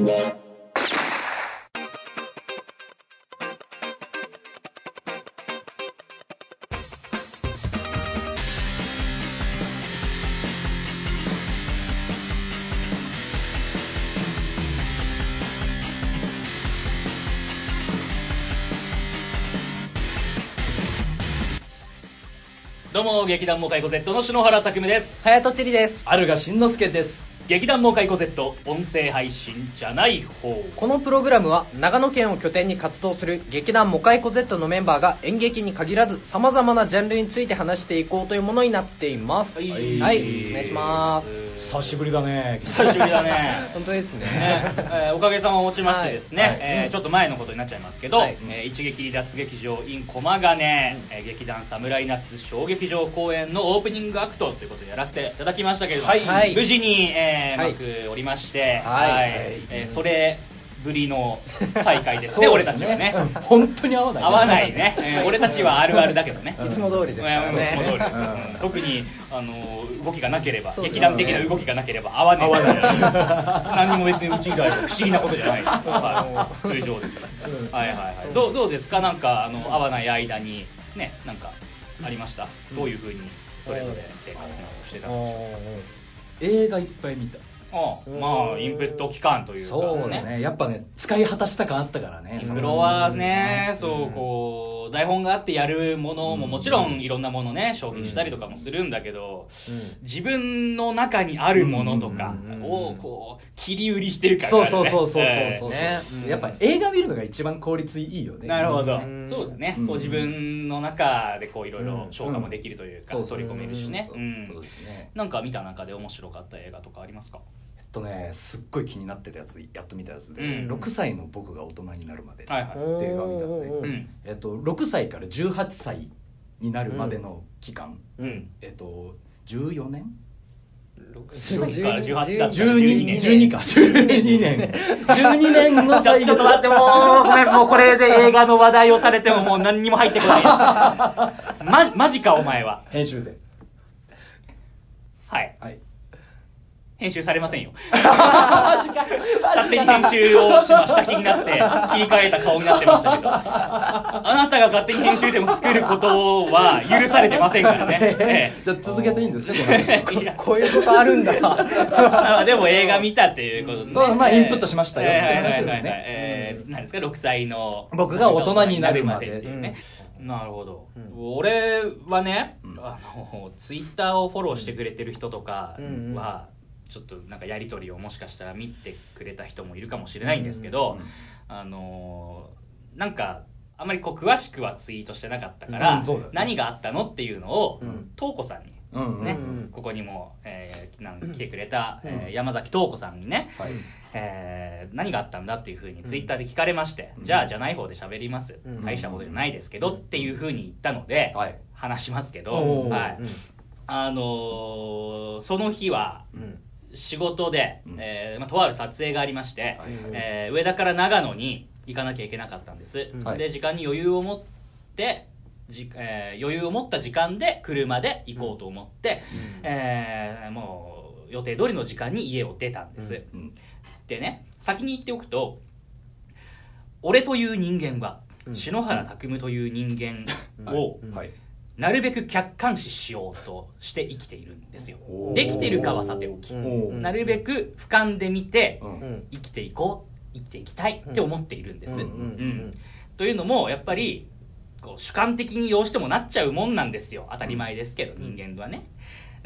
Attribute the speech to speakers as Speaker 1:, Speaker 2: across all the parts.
Speaker 1: どうも劇団モカイコ Z の篠原拓夢です。
Speaker 2: 早とちりです。
Speaker 3: あるがしんのすけです
Speaker 1: 劇団モカイコ Z 音声配信じゃない方。
Speaker 2: このプログラムは長野県を拠点に活動する劇団モカイコ Z のメンバーが演劇に限らずさまざまなジャンルについて話していこうというものになっています。
Speaker 1: はい。
Speaker 2: はいお願いします
Speaker 3: 久しぶりだね。
Speaker 1: 久しぶりだね。
Speaker 2: 本当ですね。
Speaker 1: ね。えーおかげさまをもちましてですね、
Speaker 3: はい。
Speaker 1: えーちょっと前のことになっちゃいますけど、
Speaker 2: はい。
Speaker 1: えー一撃離脱劇場 in 駒ヶ根、えー劇団サムライナッツ小劇場公演のオープニングアクトということでやらせていただきましたけれども、
Speaker 3: はい。
Speaker 2: はい
Speaker 1: 無事に、え幕おりまして、
Speaker 2: はい。
Speaker 1: えーそれぶりの再会ですね 俺たちはね。
Speaker 3: 本当に合わない。
Speaker 1: 合わないね、えー俺たちはあるあるだけどね。
Speaker 2: いつも通りですから。
Speaker 1: うん。いつも通り
Speaker 2: ね
Speaker 1: です。うん。特にあの動きがなければ
Speaker 2: ね。
Speaker 1: 劇団的な動きがなければ合わねえ。何にも別にうち以外は不思議なことじゃない。です、はい、通常です、はいはいはい。どうどうですか？なんかあの合わない間にねなんかありました？どういうふうにそれぞれ生活などしてたんでしょう
Speaker 3: 映画いっぱい見た
Speaker 1: まあインプット期間というか
Speaker 3: そうだね。やっぱね使い果たした感あったからね
Speaker 1: イロはね、そうこう台本があってやるものももちろんいろんなものね消費したりとかもするんだけど、自分の中にあるものとか
Speaker 2: うん。
Speaker 1: をこう切り売りしてるから
Speaker 3: そうそうそうそうそう
Speaker 1: え
Speaker 3: そう、
Speaker 2: ね
Speaker 3: やっぱ映画見るのが一番効率いいよね。
Speaker 1: えなるほど、
Speaker 2: うん。
Speaker 1: そうだね、
Speaker 3: うん。
Speaker 1: こう自分の中でこういろいろ消化もできるというか、
Speaker 3: うん
Speaker 1: 取り込めるしね、うん。
Speaker 3: そうですね。
Speaker 1: なんか見た中で面白かった映画とかありますか？
Speaker 3: とねすっごい気になってたやつやっと見たやつで、
Speaker 1: うん。
Speaker 3: 6歳の僕が大人になるまで、っていう映画を見たのね。
Speaker 2: おー
Speaker 1: うん。
Speaker 3: えっと、6歳から18歳になるまでの期間、
Speaker 1: うん。
Speaker 3: えっと14年
Speaker 1: ？6から18だったら
Speaker 3: 12
Speaker 1: 年。
Speaker 3: 12か。12年。12年の
Speaker 1: ちょ
Speaker 3: 歳
Speaker 1: ちょっと待って、もう、ごめん、もうこれで映画の話題をされてももう何にも入ってこない。ま、マジか、お前は。
Speaker 3: 編集で。
Speaker 1: はい。
Speaker 3: はい
Speaker 1: 編集されませんよ。勝手に編集をしました気になって、切り替えた顔になってましたけど。あなたが勝手に編集点を作ることは許されてませんからね。え
Speaker 3: じゃあ続けていいんですかこの
Speaker 2: こういうことあるんだ。
Speaker 1: まあでも映画見たっていうことで、ね
Speaker 3: そうまあインプットしましたよ
Speaker 1: ええ
Speaker 3: って話ですね。
Speaker 1: えー何ですか6歳の
Speaker 3: 僕が大人になるまで。
Speaker 1: っていう。ね、なるほど、
Speaker 2: うん。
Speaker 1: 俺はね、
Speaker 3: うん。
Speaker 1: あのツイッターをフォローしてくれてる人とか
Speaker 2: うん
Speaker 1: は、ちょっとなんかやり取りをもしかしたら見てくれた人もいるかもしれないんですけど、あのなんかあんまりこう詳しくはツイートしてなかったから、何があったのっていうのを、
Speaker 2: うん。
Speaker 1: 東子さんにね、
Speaker 2: うん
Speaker 1: ここにも、えーなん来てくれた、
Speaker 3: うん。
Speaker 1: えー山崎東子さんにね、
Speaker 3: はい。
Speaker 1: えー何があったんだっていうふうにツイッターで聞かれまして、
Speaker 3: うん。
Speaker 1: じゃあじゃない方で喋ります、
Speaker 2: うん。
Speaker 1: 大したことじゃないですけどっていうふうに言ったので、
Speaker 3: はい。
Speaker 1: 話しますけど、はい。
Speaker 2: うん。
Speaker 1: あのーその日は
Speaker 2: うん
Speaker 1: 仕事で、
Speaker 3: うん。
Speaker 1: えーまあ、とある撮影がありまして、
Speaker 3: はい
Speaker 1: えー上田から長野に行かなきゃいけなかったんです、
Speaker 2: うん。
Speaker 3: はい。
Speaker 1: で時間に余裕を持ってじ、えー余裕を持った時間で車で行こうと思って、えーもう予定通りの時間に家を出たんです、
Speaker 3: うん。
Speaker 1: でね先に言っておくと俺という人間は、
Speaker 2: うん。
Speaker 1: 篠原拓夢という人間を
Speaker 2: うん
Speaker 3: はい
Speaker 1: なるべく客観視しようとして生きているんですよ。できてるかはさておき、
Speaker 2: うん。
Speaker 1: なるべく俯瞰で見て生きていこう生きていきたいって思っているんです、
Speaker 2: うんうん
Speaker 1: うん。というのもやっぱりこう主観的にどうしてもなっちゃうもんなんですよ。当たり前ですけど、
Speaker 2: うん。
Speaker 1: 人間はね。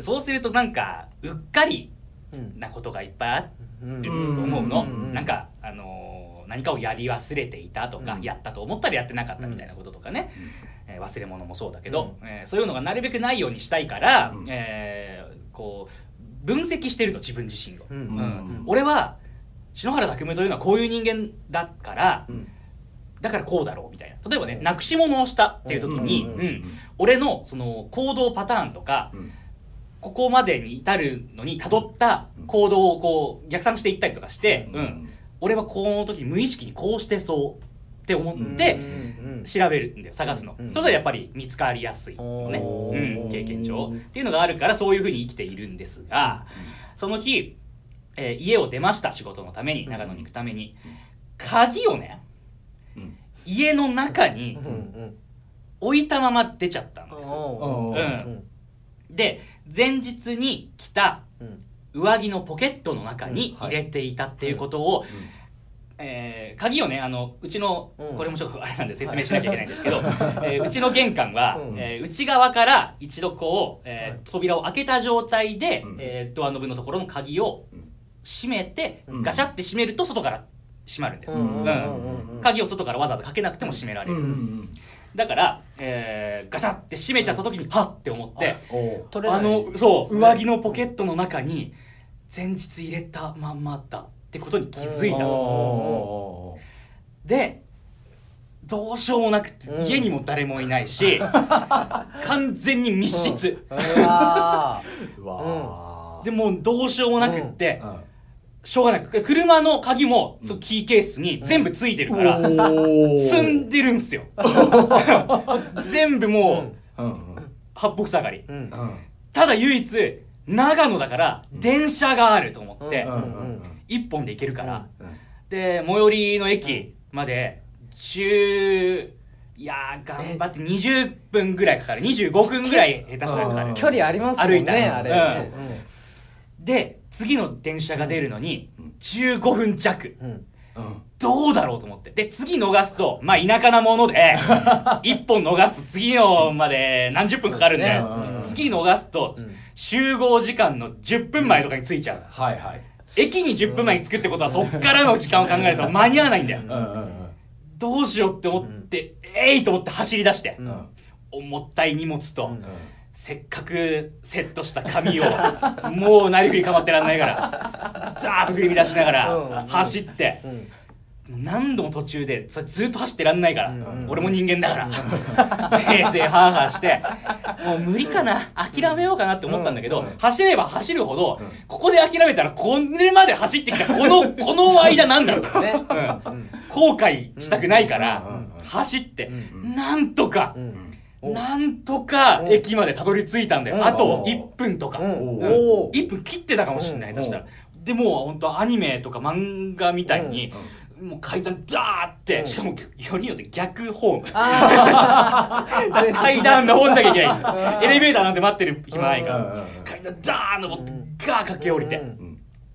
Speaker 1: そうするとなんかうっかり
Speaker 2: うん。
Speaker 1: なことがいっぱいあると思うの、
Speaker 2: うん
Speaker 1: なんかあのー何かをやり忘れていたとか、
Speaker 3: うん。
Speaker 1: やったと思ったらやってなかったみたいなこととかね、えー忘れ物もそうだけど、えーそういうのがなるべくないようにしたいから、
Speaker 3: うん。
Speaker 1: えーこう分析してると自分自身を、
Speaker 2: うん。
Speaker 1: うん。
Speaker 3: うん。
Speaker 1: 俺は篠原拓夢というのはこういう人間だから、
Speaker 2: うん。
Speaker 1: だからこうだろうみたいな。例えばねなくし物をしたっていう時に、
Speaker 2: うん。
Speaker 1: うん。
Speaker 3: うん。
Speaker 1: 俺のその行動パターンとか、
Speaker 3: うん。
Speaker 1: ここまでに至るのに辿った行動をこう逆算していったりとかして、うん。俺はこの時無意識にこうしてそうって思って
Speaker 2: うん
Speaker 1: 調べるんだよ探すの、
Speaker 2: うん。
Speaker 1: そしたらやっぱり見つかりやすいのね、
Speaker 2: お
Speaker 1: う
Speaker 2: ー
Speaker 1: ん、経験上。っていうのがあるからそういうふうに生きているんですがその日えー家を出ました仕事のために長野に行くために鍵をね
Speaker 3: うん。
Speaker 1: 家の中に
Speaker 2: うんうん。
Speaker 1: 置いたまま出ちゃったんです
Speaker 2: お
Speaker 1: う
Speaker 2: ん。
Speaker 1: で前日に着た
Speaker 2: うん。
Speaker 1: 上着のポケットの中に入れていたっていうことを、えー鍵をねあのうちの、
Speaker 2: うん。
Speaker 1: これもちょっとあれなんで説明しなきゃいけないんですけど、えーうちの玄関は、
Speaker 2: うん。
Speaker 1: えー内側から一度こう、えー扉を開けた状態で、
Speaker 3: うん。
Speaker 1: えードアノブのところの鍵を
Speaker 3: うん
Speaker 1: 閉めて、
Speaker 3: うん。
Speaker 1: ガシャって閉めると外から閉まるんです、
Speaker 2: うんうんうんうん
Speaker 1: 鍵を外からわざわざかけなくても閉められ
Speaker 3: うん
Speaker 1: るんです、だから、えーガチャって閉めちゃった時にはっって思って
Speaker 3: お
Speaker 2: 取れない。
Speaker 1: あのそう上着。のポケットの中に前日入れたまんまだってことに気づいたの。
Speaker 3: お
Speaker 1: でどうしようもなくて、
Speaker 2: うん。
Speaker 1: 家にも誰もいないし 完全に密室、
Speaker 2: うわ
Speaker 3: ー。うわー
Speaker 1: でもうどうしようもなくって、
Speaker 3: うん。
Speaker 1: しょうがない車の鍵も、そうキーケースに全部ついてるから、積んでるんすよ。全部もう、八北下がり。ただ唯一長野だから電車があると思って、
Speaker 2: うんうん
Speaker 1: 一本で行けるから、
Speaker 3: うん
Speaker 1: で最寄りの駅まで10いやー頑張って20分ぐらいかかる。25分ぐらい下手したらかかる。
Speaker 3: うん
Speaker 2: 距離ありますもん
Speaker 1: 歩いた
Speaker 2: あれ。
Speaker 1: うん。で次の電車が出るのに
Speaker 3: うん
Speaker 1: 15分弱
Speaker 2: うんうん
Speaker 3: うん。
Speaker 1: どうだろうと思って。で次逃すとまあ田舎なもので 1本逃すと次のまで何十分かかるんで、
Speaker 3: そう
Speaker 2: ですね。
Speaker 1: 次逃すと
Speaker 2: うん。
Speaker 1: 集合時間の10分前とかに着いちゃう。
Speaker 3: はいはい
Speaker 1: 駅に10分前に着くってことはそっからの時間を考えると間に合わないんだよ。
Speaker 3: うんうん
Speaker 1: どうしようって思って、えいと思って走り出して、
Speaker 2: うん。
Speaker 3: うん
Speaker 1: 重たい荷物と、
Speaker 2: うん。
Speaker 1: せっかくセットした紙をもうなりふり構ってらんないからザーッと振り乱しなが
Speaker 2: うん。
Speaker 1: ら走って、
Speaker 2: うん
Speaker 1: 何度も途中でそれずっと走ってらんないから、
Speaker 2: うん
Speaker 1: 俺も人間だから、ぜいぜいハーハーして。もう無理かな。諦めようかなって思ったんだけど、
Speaker 2: うん。
Speaker 1: 走れば走るほど、
Speaker 3: うん。
Speaker 1: ここで諦めたらこれまで走ってきた。この この間なんだろう。
Speaker 2: ね。
Speaker 1: うん。
Speaker 2: うん。
Speaker 1: 後悔したくないから、
Speaker 3: うんうん
Speaker 1: 走って、
Speaker 2: うん
Speaker 1: なんとかなんとか
Speaker 2: うん
Speaker 1: 駅までたどり着いたんだよ、
Speaker 2: うん。
Speaker 1: あと1分とか、
Speaker 2: うん。
Speaker 3: お
Speaker 1: うん。
Speaker 2: お。ー
Speaker 1: 1分切ってたかもしれない、
Speaker 3: うん。
Speaker 1: 下手したら。でもう本当アニメとか漫画みたいに、もう階段ダーって、
Speaker 2: うん。
Speaker 1: しかもよりによって逆ホーム。
Speaker 2: あー。
Speaker 1: 階段登んなきゃいけない。
Speaker 2: うん。
Speaker 1: エレベーターなんて待ってる暇ないから、階段ダー登って、
Speaker 2: うん。
Speaker 1: ガー駆け下りて、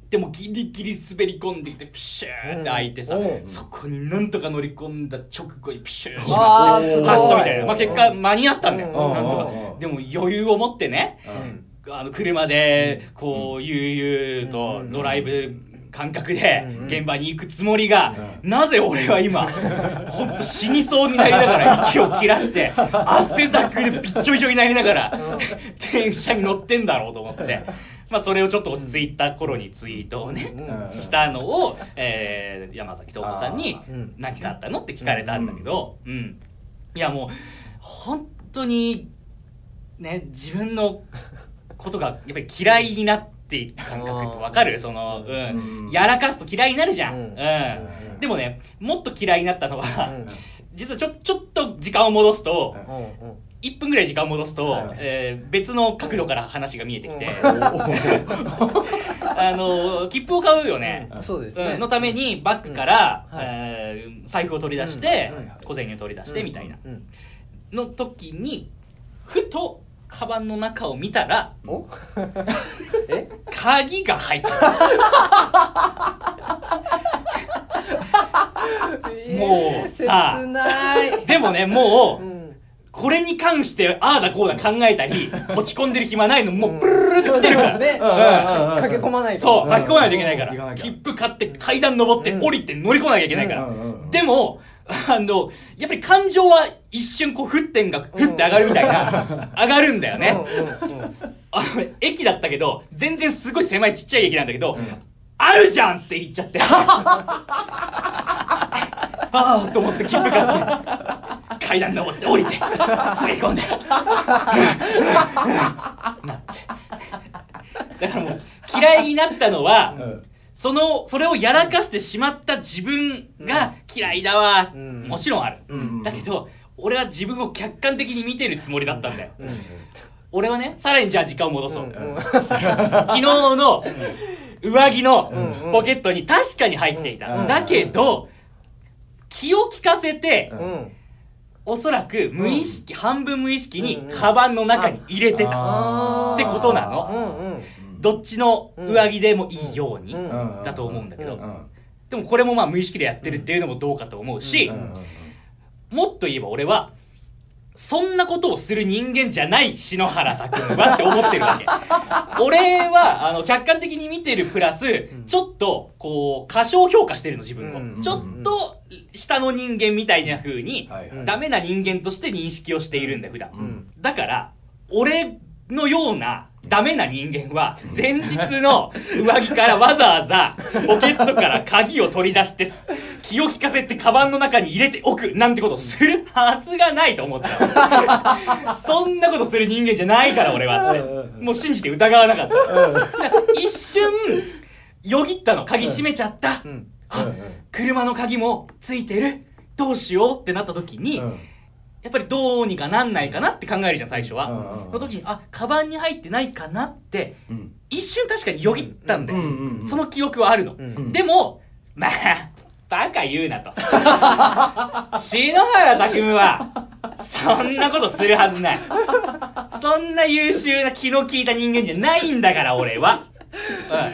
Speaker 1: でもギリギリ滑り込んできてプシューって開いてさ、
Speaker 2: うん。
Speaker 1: そこになんとか乗り込んだ直後にプシュー
Speaker 2: あー。すごい
Speaker 1: 発車みたいな、まあ、結果間に合ったんだよ、
Speaker 2: うん。
Speaker 1: なんとか
Speaker 3: うん。
Speaker 1: でも余裕を持ってね
Speaker 3: うん。
Speaker 1: あの車でこう悠々とドライブ感覚で
Speaker 2: うん
Speaker 1: 現場に行くつもりが、
Speaker 3: う
Speaker 1: なぜ俺は今 本当死にそうになりながら息を切らして汗だくでびっちょびちょになりながら電車に乗ってんだろうと思って、まあ、それをちょっと落ち着いた頃にツイートをね、
Speaker 2: うん。
Speaker 1: したのを、えー山崎智子さんに
Speaker 2: あー。うん「
Speaker 1: 何かあったの?」って聞かれたんだけど、うん。いやもう本当にね自分のことがやっぱり嫌いになっていく感覚ってわかる？その、うん。
Speaker 3: うん。
Speaker 1: やらかすと嫌いになるじゃん、
Speaker 2: うん。
Speaker 1: うん。
Speaker 2: うん。
Speaker 1: でもねもっと嫌いになったのは、
Speaker 2: うん。
Speaker 1: 実はちょちょっと時間を戻すと、
Speaker 2: うん。うん。
Speaker 1: 1分ぐらい時間を戻すと、
Speaker 3: はい
Speaker 1: えー別の角度から話が見えてきて、
Speaker 2: うん。
Speaker 1: あの切符を買うよね、
Speaker 2: そうですね。
Speaker 1: うん。のためにバッグから、
Speaker 2: うん。はい。
Speaker 1: えー財布を取り出して、小銭を取り出してみたいな、
Speaker 2: うん。
Speaker 1: の時にふとカバンの中を見たら
Speaker 2: お？え？
Speaker 1: 鍵が入ってる。もうさ
Speaker 2: 切ない。
Speaker 1: でもねもう、
Speaker 2: うん。
Speaker 1: これに関してああだこうだ考えたり 落ち込んでる暇ないのもうブルルルって来てるから、
Speaker 2: そうですね。
Speaker 3: うん
Speaker 2: 駆け込まないと。
Speaker 1: そう、書き込まないといけないから。切符買って階段登って
Speaker 2: うん
Speaker 1: 降りて乗り込まなきゃいけないから。でも、あの、やっぱり感情は一瞬こう、沸点がふって上がるみたいな、上がるんだよね。あの駅だったけど、全然すごい狭いちっちゃい駅なんだけど、
Speaker 3: ん。
Speaker 1: あるじゃんって言っちゃって。ああと思って切符買って、階段登って降りて、滑り込んで、なって。だからもう、嫌いになったのは、
Speaker 3: うん。
Speaker 1: その、それをやらかしてしまった自分が嫌いだわ。
Speaker 2: うん。
Speaker 1: もちろんある。
Speaker 2: うん。
Speaker 1: だけど、俺は自分を客観的に見てるつもりだったんだよ。
Speaker 2: うん。
Speaker 1: 俺はね、さらにじゃあ時間を戻そう。昨日の上着のポケットに確かに入っていた。
Speaker 3: うん。
Speaker 1: だけど、気を利かせて、
Speaker 2: うん。
Speaker 1: おそらく無意識、半分無意識にカバンの中に入れてた。ってことな
Speaker 2: う
Speaker 1: のどっちの上着でもいいように
Speaker 2: うん。
Speaker 1: だと思うんだけど。
Speaker 2: うん。
Speaker 1: でもこれもまあ無意識でやってるっていうのもどうかと思うしもっと言えば俺は、そんなことをする人間じゃない篠原拓君はって思ってるわけ。俺は、あの、客観的に見てるプラス、ちょっと、こう、過小評価してるの、自分を。
Speaker 2: うん
Speaker 1: ちょっと、下の人間みたいな風に、ダメな人間として認識をしているんだよ、普段。
Speaker 2: うん
Speaker 1: だから、俺のようなダメな人間は、前日の上着からわざわざ、ポケットから鍵を取り出して、気を利かせてカバンの中に入れておくなんてことをするはずがないと思った。そんなことする人間じゃないから俺は。もう信じて疑わなかった。一瞬、よぎったの。鍵閉めちゃった。車の鍵もついてる。どうしようってなった時に、
Speaker 3: うん
Speaker 1: やっぱりどうにかなんないかなって考えるじゃん、最初は。
Speaker 3: うんうん
Speaker 1: の時に、あ、カバンに入ってないかなって、
Speaker 3: うん
Speaker 1: 一瞬確かによぎったんだよ。
Speaker 3: うんうんうん
Speaker 1: その記憶はあるの。
Speaker 2: うん
Speaker 1: でも、まあ、バカ言うなと。篠原拓夢は、そんなことするはずない。そんな優秀な気の利いた人間じゃないんだから、俺は。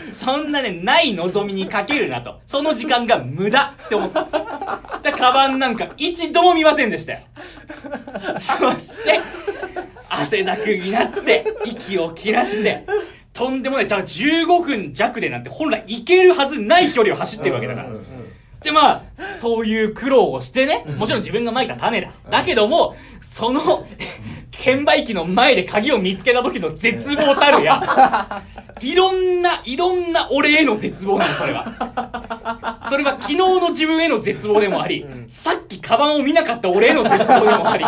Speaker 1: うん、そんなね、ない望みにかけるなと。その時間が無駄って思った。カバンなんか一度も見ませんでしたよ。そして、汗だくになって、息を切らして、とんでもない、じゃあ15分弱でなんて本来行けるはずない距離を走ってるわけだから。で、まあ、そういう苦労をしてね、もちろん自分が蒔いた種だ。だけども、その、券売機の前で鍵を見つけた時の絶望たるや、いろんな、いろんな俺への絶望なの、それは。それは昨日の自分への絶望でもあり、さっきカバンを見なかった俺への絶望でもあり、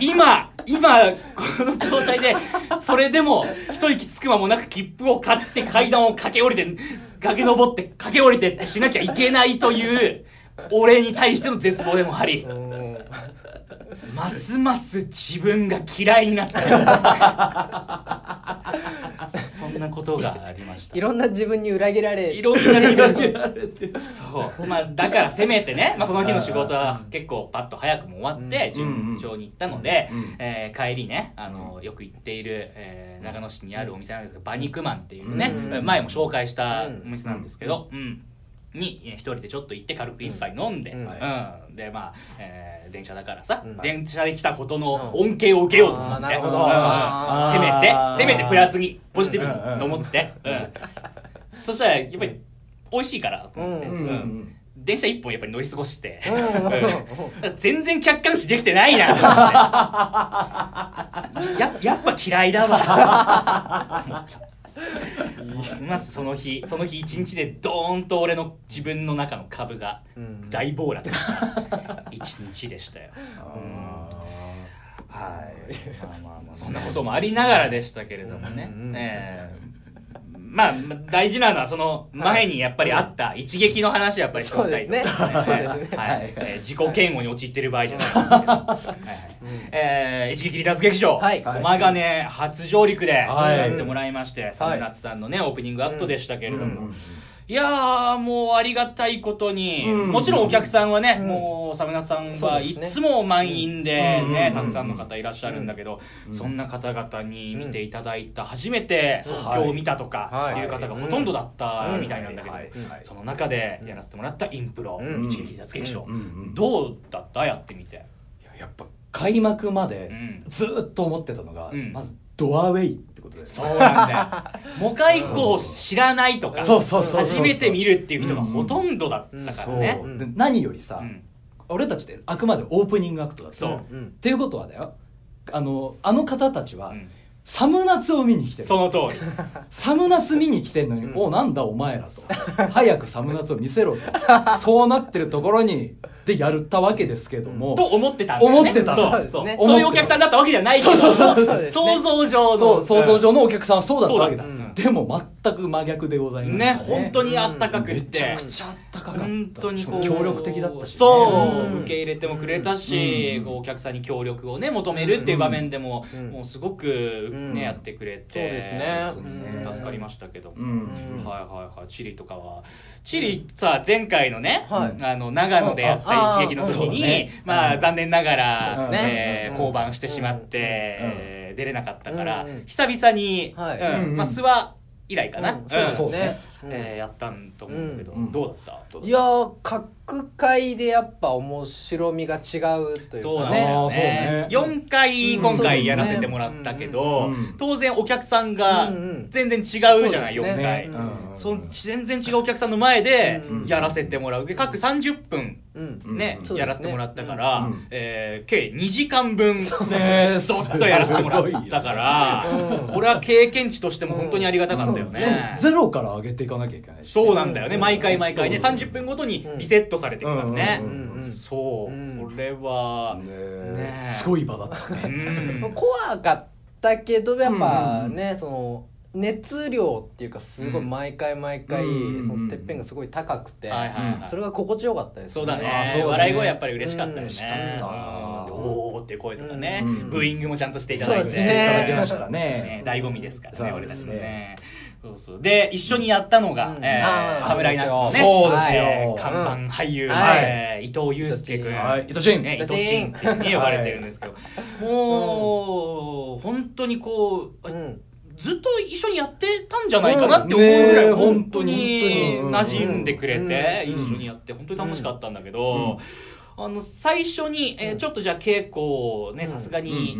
Speaker 1: 今、今、この状態で、それでも、一息つく間もなく切符を買って階段を駆け下りて、崖登って駆け下りてってしなきゃいけないという、俺に対しての絶望でもあり、
Speaker 2: うん
Speaker 1: ますます自分が嫌いになった。そんなことがありました。
Speaker 2: い。ろんな自分に裏切られ。
Speaker 1: いろんな理由 そう。まあ、だからせめてね、まあ、その日の仕事は結構パッと早くも終わって、順調に行ったので、
Speaker 3: うん。うん。
Speaker 1: えー帰りね、あの、よく行っている、えー長野市にあるお店なんですけど、馬肉マンっていうね、
Speaker 2: うん。
Speaker 1: 前も紹介したお店なんですけど、うん。に、えー一人でちょっと行って軽く一杯飲んで、
Speaker 2: う
Speaker 1: うん。ん。で、まあ、えー電車だからさ、
Speaker 2: うん。
Speaker 1: 電車で来たことの恩恵を受けようと思って、
Speaker 2: あーなるほど。
Speaker 1: うん。うん
Speaker 2: あー。
Speaker 1: せめてせめてプラスに、ポジティブ
Speaker 3: うんうん
Speaker 1: にと思って、うん。そしたら、やっぱり、美味しいから、
Speaker 2: うん
Speaker 3: うん。うん。
Speaker 1: 電車一本やっぱり乗り過ごして、
Speaker 2: うん。
Speaker 1: うん。全然客観視できてないなと思って。ややっぱ嫌いだわ。まずその日、その日一日でドーンと俺の自分の中の株が
Speaker 2: うん
Speaker 1: 大暴落した一日でしたよ。
Speaker 3: あ
Speaker 1: はい。まあまあまあ、そんなこともありながらでしたけれどもね。まあ、大事なのはその前にやっぱりあった一撃の話やっぱりしときたいね。
Speaker 2: そうですね。
Speaker 1: はい。自己嫌悪に陥ってる場合じゃない。んですけど。えー一撃離脱劇場、
Speaker 2: はい。
Speaker 1: 駒ヶ根初上陸で
Speaker 3: はい。
Speaker 1: やらせてもらいまして、サムナツさんのね、オープニングアクトでしたけれども、
Speaker 3: うん
Speaker 1: いやー、もうありがたいことに、
Speaker 3: うん。
Speaker 1: もちろんお客さんはね、
Speaker 2: うん。
Speaker 1: もう、サムナさんはいつも満員でね、
Speaker 3: うん。
Speaker 1: たくさんの方いらっしゃるんだけど、
Speaker 3: うん。
Speaker 1: そんな方々に見ていただいた、初めて即興を見たとか
Speaker 2: はい。
Speaker 1: いう方がほとんどだった
Speaker 2: うん
Speaker 1: みたいなんだけどその中でやらせてもらったインプロ、
Speaker 2: うん。
Speaker 1: 一撃脱劇場。どうだった？やってみて。
Speaker 3: いややっぱ開幕まで
Speaker 1: うん。
Speaker 3: ずーっと思ってたのが、
Speaker 1: うん。
Speaker 3: まずドアウェイことで。す
Speaker 1: そうなんだよ。もかいこを知らないとか、
Speaker 3: そうそうそうそう
Speaker 1: 初めて見るっていう人がほとんどだったからね。
Speaker 3: そう。で何よりさ、
Speaker 1: うん。
Speaker 3: 俺たちってあくまでオープニングアクトだった
Speaker 1: そう。
Speaker 2: うん
Speaker 3: っていうことはだよ。あのあの方たちは、
Speaker 1: うん。
Speaker 3: サムナツを見に来てる。
Speaker 1: その通り。
Speaker 3: サムナツ見に来てんのに、
Speaker 2: うん。
Speaker 3: おなんだお前らと。早くサムナツを見せろとそうなってるところにでやったわけですけども、
Speaker 1: と思ってたんだよね。
Speaker 3: 思ってた。
Speaker 1: そう。
Speaker 2: そう。
Speaker 1: そう。そういうお客さんだったわけじゃないけど、
Speaker 3: そうそうそう
Speaker 1: 想像上の。
Speaker 3: そう。想像上のお客さんはそうだったわけだ、
Speaker 1: そう
Speaker 3: でも全く真逆でございます
Speaker 1: ね。本当にあったかくて。
Speaker 3: ちゃくちゃあったかかった。
Speaker 1: 本当にこう
Speaker 3: 協力的だったしね。
Speaker 1: そう、
Speaker 2: うん
Speaker 1: 受け入れてもくれたし、
Speaker 3: うん。
Speaker 1: こうお客さんに協力をね求めるっていう場面でも、
Speaker 2: うん。
Speaker 1: もうすごくね、
Speaker 2: うん。
Speaker 1: やってくれて
Speaker 2: そうですね。
Speaker 1: 助かりましたけどはいはいはい。チリとかは。チリさ前回のね、
Speaker 2: はい。
Speaker 1: あの長野でやった一撃の時に、
Speaker 3: ね。
Speaker 1: まあ
Speaker 3: うん。
Speaker 1: 残念ながら、
Speaker 2: ね。
Speaker 1: 降板してしまって、出れなかったから、久々に、
Speaker 2: はい。
Speaker 1: うん。まあ、諏訪以来かな、
Speaker 2: うん。そうですね。うん
Speaker 1: えーやったんと思うんだけど、
Speaker 3: うん。
Speaker 1: どうだった？どうだった？
Speaker 2: いやー各回でやっぱ面白みが違うという
Speaker 1: そう
Speaker 2: かね
Speaker 1: だよ
Speaker 3: あーそうね。
Speaker 1: ね4回
Speaker 2: うん。
Speaker 1: 今回やらせてもらったけど、
Speaker 3: うんうん。
Speaker 1: 当然お客さんが
Speaker 2: うんうん。
Speaker 1: 全然違うじゃない、
Speaker 2: そうですね。
Speaker 1: 4回、
Speaker 2: うん
Speaker 1: そう全然違うお客さんの前で
Speaker 2: うん
Speaker 1: やらせてもらう。で各30分
Speaker 2: うん。
Speaker 1: ね、
Speaker 3: うん。
Speaker 2: そうですね。
Speaker 1: やらせてもらったから、
Speaker 3: うん。
Speaker 1: えー計2時間分ず
Speaker 3: ね。
Speaker 1: っとやらせてもらったから、
Speaker 2: うん。
Speaker 1: これは経験値としても本当にありがたかったよ
Speaker 2: うん
Speaker 1: ね、
Speaker 3: ゼロから上げていかなきゃいけないし。
Speaker 1: そうなんだよね、
Speaker 2: うん。
Speaker 1: 毎回毎回ね。
Speaker 3: そう
Speaker 1: 30分ごとにリセットされていくからね、そう、
Speaker 2: うん。
Speaker 1: これは、
Speaker 3: すごい場だったね。
Speaker 1: うん。
Speaker 2: 怖かったけどやっぱね、その熱量っていうかすごい
Speaker 1: うん。
Speaker 2: 毎回毎回、
Speaker 3: うん。
Speaker 2: そのてっぺんがすごい高くて、
Speaker 1: はいはいはい。
Speaker 2: それが心地よかったです
Speaker 1: そうだ
Speaker 3: あ
Speaker 1: ね
Speaker 3: そうね。
Speaker 1: 笑い声やっぱり嬉しかったよね、おーっていう声とかね、
Speaker 3: うん。
Speaker 1: ブーイングもちゃんとしていただいて。
Speaker 3: していただ
Speaker 2: ね
Speaker 3: きました
Speaker 1: ね。
Speaker 3: ね
Speaker 1: 醍醐味ですからね俺たち
Speaker 3: ですね。
Speaker 1: もねそうそう。で一緒にやったのが、
Speaker 2: うん。
Speaker 1: え
Speaker 2: あー
Speaker 1: ー、侍ナッツのね。
Speaker 3: そうですよ。
Speaker 1: えー看板俳優、
Speaker 2: はい。
Speaker 1: えー伊藤祐介君、
Speaker 3: はい。伊藤仁
Speaker 1: ね、伊
Speaker 2: 伊藤
Speaker 1: 藤
Speaker 2: 仁
Speaker 1: 仁ってね呼ばれてるんですけど、もう本当にこう、
Speaker 2: うん。
Speaker 1: ずっと一緒にやってたんじゃないかなって思うぐらい本当に馴染んでくれて
Speaker 2: うん。
Speaker 1: 一緒にやって本当に楽しかったんだけど、
Speaker 3: うん
Speaker 1: あの最初に、えーちょっとじゃあ稽古をね
Speaker 2: うん。
Speaker 1: さすがに、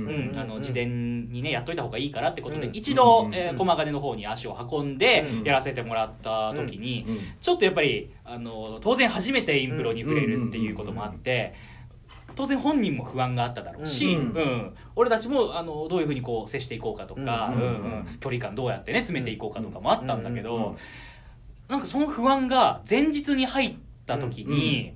Speaker 1: 事前にねやっといた方がいいからってことで、
Speaker 2: うん。
Speaker 1: 一度、
Speaker 3: うん
Speaker 1: えー駒ヶ根の方に足を運んで
Speaker 2: うん
Speaker 1: やらせてもらった時に、
Speaker 3: うん
Speaker 1: ちょっとやっぱりあの当然初めてインプロに触れるっていうこともあって。当然本人も不安があっただろうし、
Speaker 3: う
Speaker 1: うんん。俺たちもあのどういうふうにこう接していこうかとか、
Speaker 3: うん
Speaker 1: うんうん。距離感どうやってね詰めていこうかとかもあったんだけど、なんかその不安が前日に入った時に、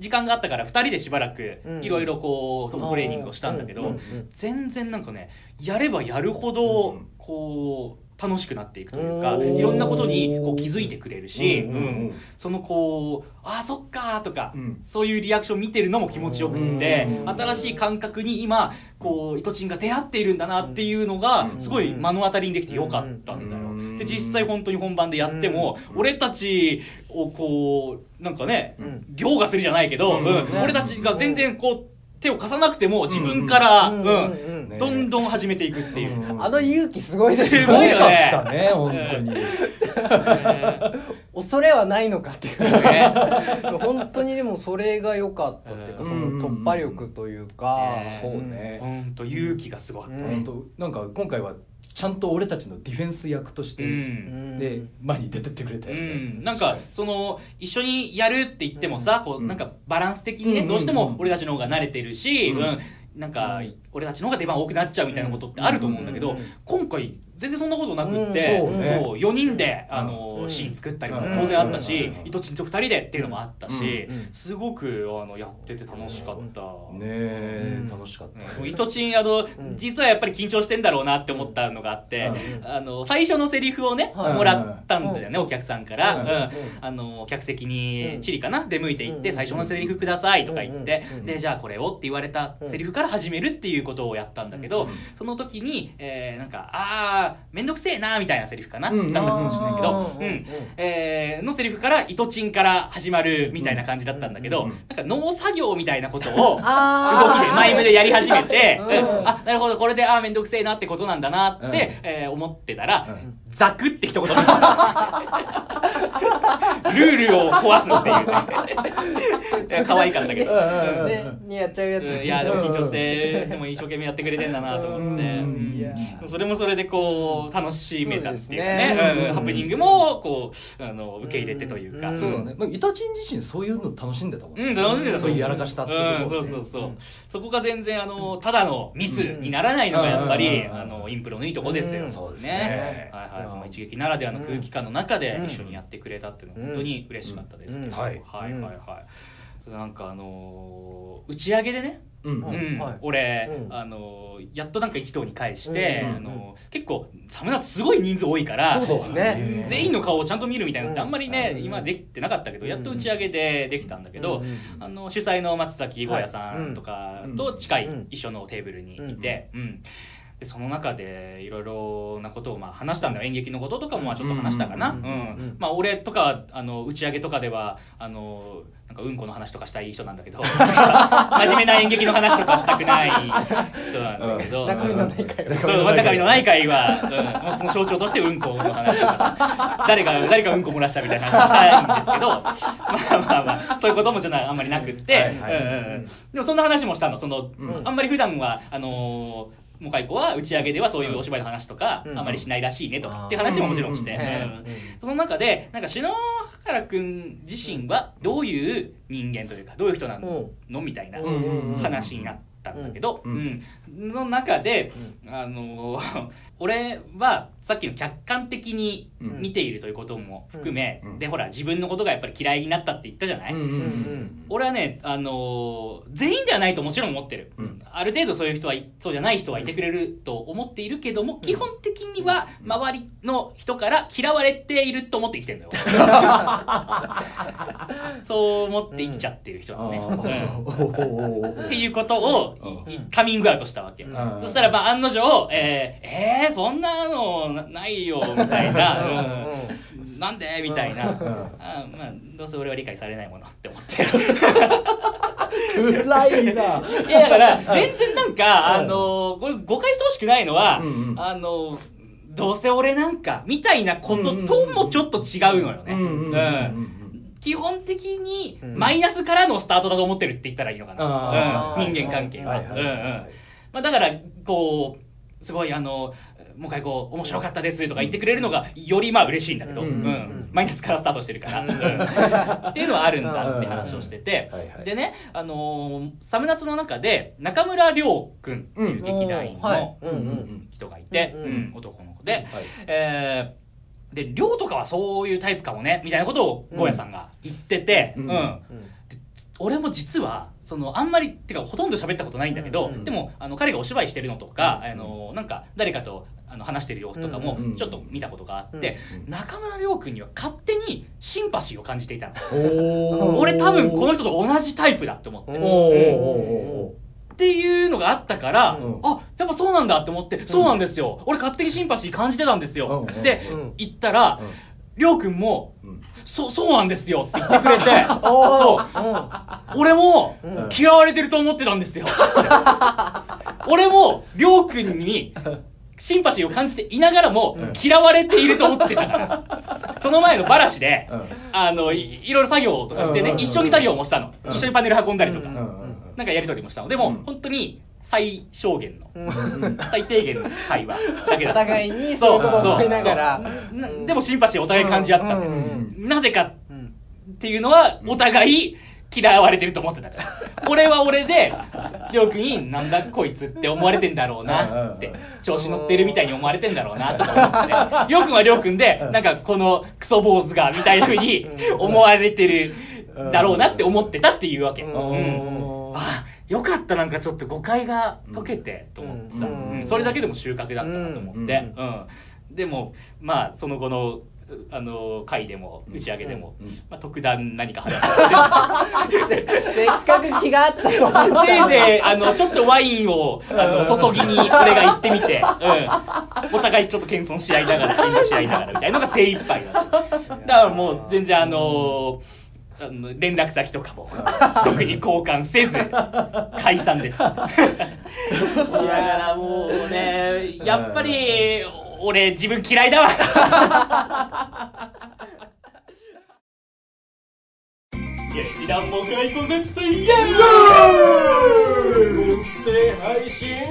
Speaker 1: 時間があったから2人でしばらく
Speaker 2: うん。
Speaker 1: いろいろこうトレーニングをしたんだけど、全然なんかねやればやるほど
Speaker 3: うん。
Speaker 1: こう楽しくなっていくというか
Speaker 2: うん
Speaker 1: いろんなことにこう気づいてくれるし、
Speaker 3: うん
Speaker 1: うんそのこう「あーそっか」とか、
Speaker 3: うん。
Speaker 1: そういうリアクション見てるのも気持ちよくって、
Speaker 2: うん
Speaker 1: 新しい感覚に今こうイトチンが出会っているんだなっていうのが
Speaker 3: うん
Speaker 1: すごい目の当たりにできてよかったんだよ。
Speaker 3: うん
Speaker 1: で実際本当に本番でやっても、
Speaker 3: うん
Speaker 1: 俺たちをこうなんかね、
Speaker 2: うん。
Speaker 1: 凌駕するじゃないけど、俺たちが全然こう手を貸さなくても自分から、
Speaker 2: う
Speaker 1: うんん。
Speaker 2: うん
Speaker 3: ね。
Speaker 1: どんどん始めていくっていう。
Speaker 3: うん。
Speaker 2: あの勇気すごいです
Speaker 1: すごいよ
Speaker 3: か
Speaker 1: ね
Speaker 3: ったね 本当に。
Speaker 2: 恐れはないのかっていう。
Speaker 1: ね。
Speaker 2: 本当にでもそれが良かったっていうか、
Speaker 3: うん。
Speaker 2: その突破力というか、
Speaker 1: ね
Speaker 3: そうね。
Speaker 1: 本当勇気がすごかった。
Speaker 2: うん。
Speaker 3: 本当なんか今回はちゃんと俺たちのディフェンス役として、
Speaker 1: うん。
Speaker 2: うん
Speaker 3: で前に出てってくれた
Speaker 1: う
Speaker 3: よね、
Speaker 1: ん、なんかその一緒にやるって言ってもさ、こう
Speaker 3: うん
Speaker 1: なんかバランス的にね、
Speaker 3: うん
Speaker 1: どうしても俺たちの方が慣れてるし、
Speaker 3: う
Speaker 1: うん。ん。なんか俺たちの方が出番多くなっちゃうみたいなことってあると思うんだけど、
Speaker 2: うん
Speaker 1: 今回全然そんなことなくって、
Speaker 3: そう
Speaker 1: 4人であの、
Speaker 2: うん。
Speaker 1: シーン作ったりも
Speaker 3: うん。
Speaker 1: 当然あったし、
Speaker 3: うん。
Speaker 1: 伊藤ちんと2人でっていうのもあったし、
Speaker 2: うん。
Speaker 1: すごくあのやってて楽しかった。
Speaker 3: ねえ、
Speaker 2: うん。
Speaker 3: 楽しかった、
Speaker 1: うん。伊藤ちんあの、
Speaker 2: ん。
Speaker 1: 実はやっぱり緊張してんだろうなって思ったのがあって、
Speaker 2: うん。
Speaker 1: あの最初のセリフをね、
Speaker 2: はい。
Speaker 1: もらったんだよね、お客さんから、あの客席に
Speaker 2: うん
Speaker 1: チリかな出向いていって、
Speaker 2: うん。
Speaker 1: 最初のセリフくださいとか言って、
Speaker 2: うん。
Speaker 1: でじゃあこれをって言われたセリフから始めるっていうことをやったんだけど、
Speaker 3: うん。
Speaker 1: その時に、えーなんか「あーめんどくせえな」みたいなセリフかな、
Speaker 3: うん。
Speaker 1: だったかもしれないけど、
Speaker 2: あー
Speaker 1: うん
Speaker 2: うん。
Speaker 1: えーのセリフから「糸チンから始まるみたいな感じだったんだけど、
Speaker 3: うん
Speaker 1: なんか農作業みたいなことを 動きでマイムでやり始めて、
Speaker 2: うん
Speaker 1: うんあなるほどこれでああ面倒くせえなってことなんだなって、
Speaker 3: うん。
Speaker 1: えー思ってたら、
Speaker 3: うん
Speaker 1: ザクって一言。ルールを壊すっていうね。可愛かったけど、
Speaker 3: うん
Speaker 2: ねにやっちゃうやつ、
Speaker 1: うんいやでも緊張してでも一生懸命やってくれてんだなと思って、
Speaker 3: うん。
Speaker 1: それもそれでこう楽しめたっていうかね
Speaker 2: ね。
Speaker 1: うん。ハプニングもこうあの受け入れてというか、
Speaker 2: うん。
Speaker 3: そうだね、まあ、イタチン自身そういうの楽しんでたもんね。
Speaker 1: うん、楽しんでた。
Speaker 3: そういうやらかしたっていうところ
Speaker 1: うん、そうそうそう、
Speaker 2: う。ん
Speaker 1: そこが全然あのただのミスにならないのがやっぱり、
Speaker 3: うん。
Speaker 1: あのインプロのいいとこですよ、
Speaker 2: うん。
Speaker 3: そうですね。
Speaker 1: はいはいその一撃ならではの空気感の中で
Speaker 2: うん。
Speaker 1: 一緒にやってくれたっていうのは本当に嬉しかったですけど、
Speaker 2: うん。
Speaker 3: はい。
Speaker 1: はい。はいはいなんかあのー打ち上げでね
Speaker 3: うん。
Speaker 1: うん。
Speaker 2: はい。
Speaker 1: 俺、
Speaker 2: うん。
Speaker 1: あのやっとなんか一堂に会して、
Speaker 2: うん。
Speaker 1: あの結構サムナすごい人数多いから全員の顔をちゃんと見るみたいなのって
Speaker 2: うん。
Speaker 1: あんまりね、
Speaker 2: うん。
Speaker 1: 今できてなかったけどやっと打ち上げでできたんだけど、あの主催の松崎吾也さんとかと近い
Speaker 2: うん。
Speaker 1: 一緒のテーブルにいて、うんでその中でいろいろなことをまあ話したんだよ。演劇のこととかもまあちょっと話したかな、俺とかあの打ち上げとかではあのなんかうんこの話とかしたい人なんだけど。真面目な演劇の話とかしたくない人なんだけど、
Speaker 2: 中身のない会話。
Speaker 1: そう中身のない会は、うん、もうその象徴としてうんこの話とか。誰が誰がうんこ漏らしたみたいな話をしたいんですけど。まあまあまあそういうこともちょっとあんまりなくって、でもそんな話もしたの。その、
Speaker 3: うん。
Speaker 1: あんまり普段はあのーもかいこは打ち上げではそういうお芝居の話とか、
Speaker 2: うん。
Speaker 1: あん。まりしないらしいねとか、
Speaker 2: うん
Speaker 1: っていう話ももちろんして、
Speaker 3: うん。
Speaker 1: うん。その中でなんか篠原君自身はどういう人間というかどういう人なの,、のみたいな
Speaker 2: うん。うんうん
Speaker 1: 話になったんだけど、
Speaker 3: う
Speaker 1: うん。ん。の中で、あのー 俺はさっきの客観的に見ているということも含め、
Speaker 3: うん。
Speaker 1: でほら自分のことがやっぱり嫌いになったって言ったじゃない、
Speaker 3: うんうん
Speaker 1: 俺はね、あのー全員ではないともちろん思ってる、
Speaker 3: うん。
Speaker 1: ある程度そういう人はいそうじゃない人はいてくれると思っているけども、基本的には周りの人から嫌われていると思って生きてるのよ。そう思って生きちゃってる人なのね、うん。っていうことをカミングアウトしたわけ、
Speaker 2: うん。
Speaker 1: そしたらまあ案の定、えー、えー、そんなのなないよみたいな、うん。なんで？みたいな、あまあどうせ俺は理解されないものって思って。
Speaker 3: 暗いな。
Speaker 1: いやだから全然なんか、あのこれ誤解してほしくないのは、
Speaker 3: うんうん。
Speaker 1: あのどうせ俺なんかみたいなことともちょっと違うのよね。
Speaker 3: うんうんうん
Speaker 1: うん基本的に
Speaker 2: うん。
Speaker 1: マイナスからのスタートだと思ってるって言ったらいいのかな、
Speaker 3: あ
Speaker 1: うん、人間関係は。まあ、だからこうすごいあのもう一回こう面白かったですとか言ってくれるのがよりまあ嬉しいんだけど、
Speaker 2: う
Speaker 1: うん。ん
Speaker 2: うん。
Speaker 1: マイナスからスタートしてるから、っていうのはあるんだって話をしてて、
Speaker 3: はいはい。
Speaker 1: でね、あのーサムナツの中で中村亮君っていう劇団員
Speaker 2: はい。
Speaker 1: の人がいて、
Speaker 2: うん
Speaker 1: うん。男の子で、
Speaker 3: はい。
Speaker 1: えーで亮とかはそういうタイプかもねみたいなことをゴーヤさんが言ってて、
Speaker 3: う
Speaker 1: うん。ん。俺も実はそのあんまりってかほとんど喋ったことないんだけど、
Speaker 2: うんうん
Speaker 1: でもあの彼がお芝居してるのとか、
Speaker 3: うん
Speaker 1: あのなんか誰かとあの話してる様子とかも
Speaker 3: うんうん
Speaker 1: ちょっと見たことがあって、
Speaker 3: うん
Speaker 1: 中村亮君には勝手にシンパシーを感じていたの。俺多分この人と同じタイプだって思って、っていうのがあったから、
Speaker 3: うん。
Speaker 1: あやっぱそうなんだって思って、そうなんですよ。俺勝手にシンパシー感じてたんですよ、
Speaker 3: うん
Speaker 1: って
Speaker 2: うん
Speaker 1: 言ったら、
Speaker 3: うん
Speaker 1: りょうくんも
Speaker 3: うん。
Speaker 1: そそうなんですよって言ってくれて。
Speaker 2: お
Speaker 1: そう。
Speaker 2: ー
Speaker 1: 俺も
Speaker 2: うん。
Speaker 1: 嫌われてると思ってたんですよ。俺もりょうくんにシンパシーを感じていながらも
Speaker 3: うん。
Speaker 1: 嫌われていると思ってたから。その前のバラシで
Speaker 3: うん。
Speaker 1: あのいいろいろ作業とかしてね
Speaker 3: うん
Speaker 1: 一緒に作業もしたの。
Speaker 3: うん。
Speaker 1: 一緒にパネル運んだりとか。なんかやり取りもしたの。でも、
Speaker 3: うん。
Speaker 1: 本当に最小限の
Speaker 2: うん。
Speaker 1: 最低限の会話だけだ
Speaker 2: お互いにそういうことを思いながら。
Speaker 1: なでもシンパシーお互い感じ合った。んだよ、
Speaker 2: うん。うん。
Speaker 1: なぜか
Speaker 2: うん。
Speaker 1: っていうのはお互い嫌われてると思ってたから。俺は俺でりょうくんになんだこいつって思われてんだろうなって調子乗ってるみたいに思われてんだろうなとか思って。りょうくんはりょうくんでなんかこのクソ坊主がみたいなふうに思われてるだろうなって思ってたっていうわけ、
Speaker 2: うん。
Speaker 1: うん。あよかったなんかちょっと誤解が解けてと思ってさ、それだけでも収穫だったなと思って、
Speaker 3: うん。
Speaker 1: うん。でもまあその後のあの会でも打ち上げでも、
Speaker 3: うん。
Speaker 1: まあ、特段何か話して
Speaker 2: せっかく気があったと思って
Speaker 1: せいぜいあのちょっとワインをあの注ぎに俺が行ってみて、うん、お互いちょっと謙遜し合いながら謙遜し合いながらみたいなのが精一杯だった。だからもう全然あのあの連絡先とかも特に交換せず解散です。だからもうねやっぱり俺自分嫌いだわ。劇団もかいこ絶対イエーイ音声配信イエ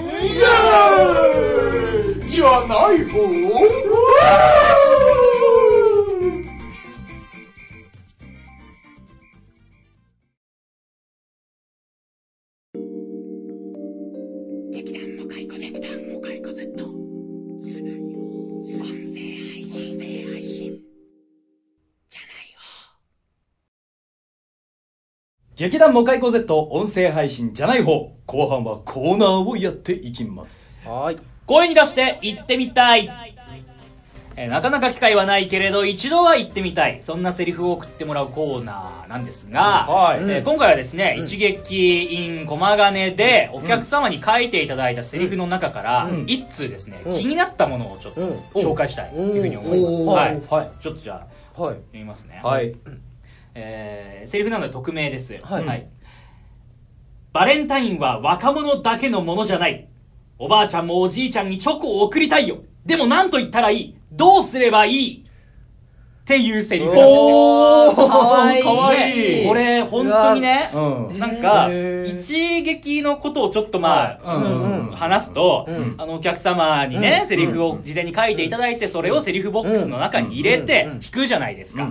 Speaker 1: ーイ！
Speaker 3: じゃない方？
Speaker 1: 劇団
Speaker 3: モカイコ Z 音声配信じゃない方後半はコーナーをやっていきます。
Speaker 2: はーい。
Speaker 1: 声に出して言ってみたい。えーなかなか機会はないけれど、一度は言ってみたい。そんなセリフを送ってもらうコーナーなんですが、
Speaker 3: はい。
Speaker 1: えー今回はですね、一撃 in 駒金でお客様に書いていただいたセリフの中から、
Speaker 3: うん。
Speaker 1: 一通ですね、
Speaker 2: うん
Speaker 1: 気になったものをちょっと
Speaker 2: うん。
Speaker 1: 紹介したいというふうに思います。はい。ちょっとじゃあ、
Speaker 2: はい。
Speaker 1: 読みますね。
Speaker 3: はい
Speaker 1: えーセリフなので匿名です。
Speaker 2: はい
Speaker 1: バレンタインは若者だけのものじゃない。おばあちゃんもおじいちゃんにチョコを贈りたいよ。でも何と言ったらいいどうすればいい？っていうセリフなんですよ。
Speaker 2: かわいい。
Speaker 3: かわいい。
Speaker 1: これ、本当にね、
Speaker 3: うん。
Speaker 1: なんか、一撃のことをちょっとまあ、話すと、
Speaker 2: うん。
Speaker 1: あの、お客様にね、
Speaker 2: うん。
Speaker 1: セリフを事前に書いていただいて、それをセリフボックスの中に入れて弾くじゃないですか。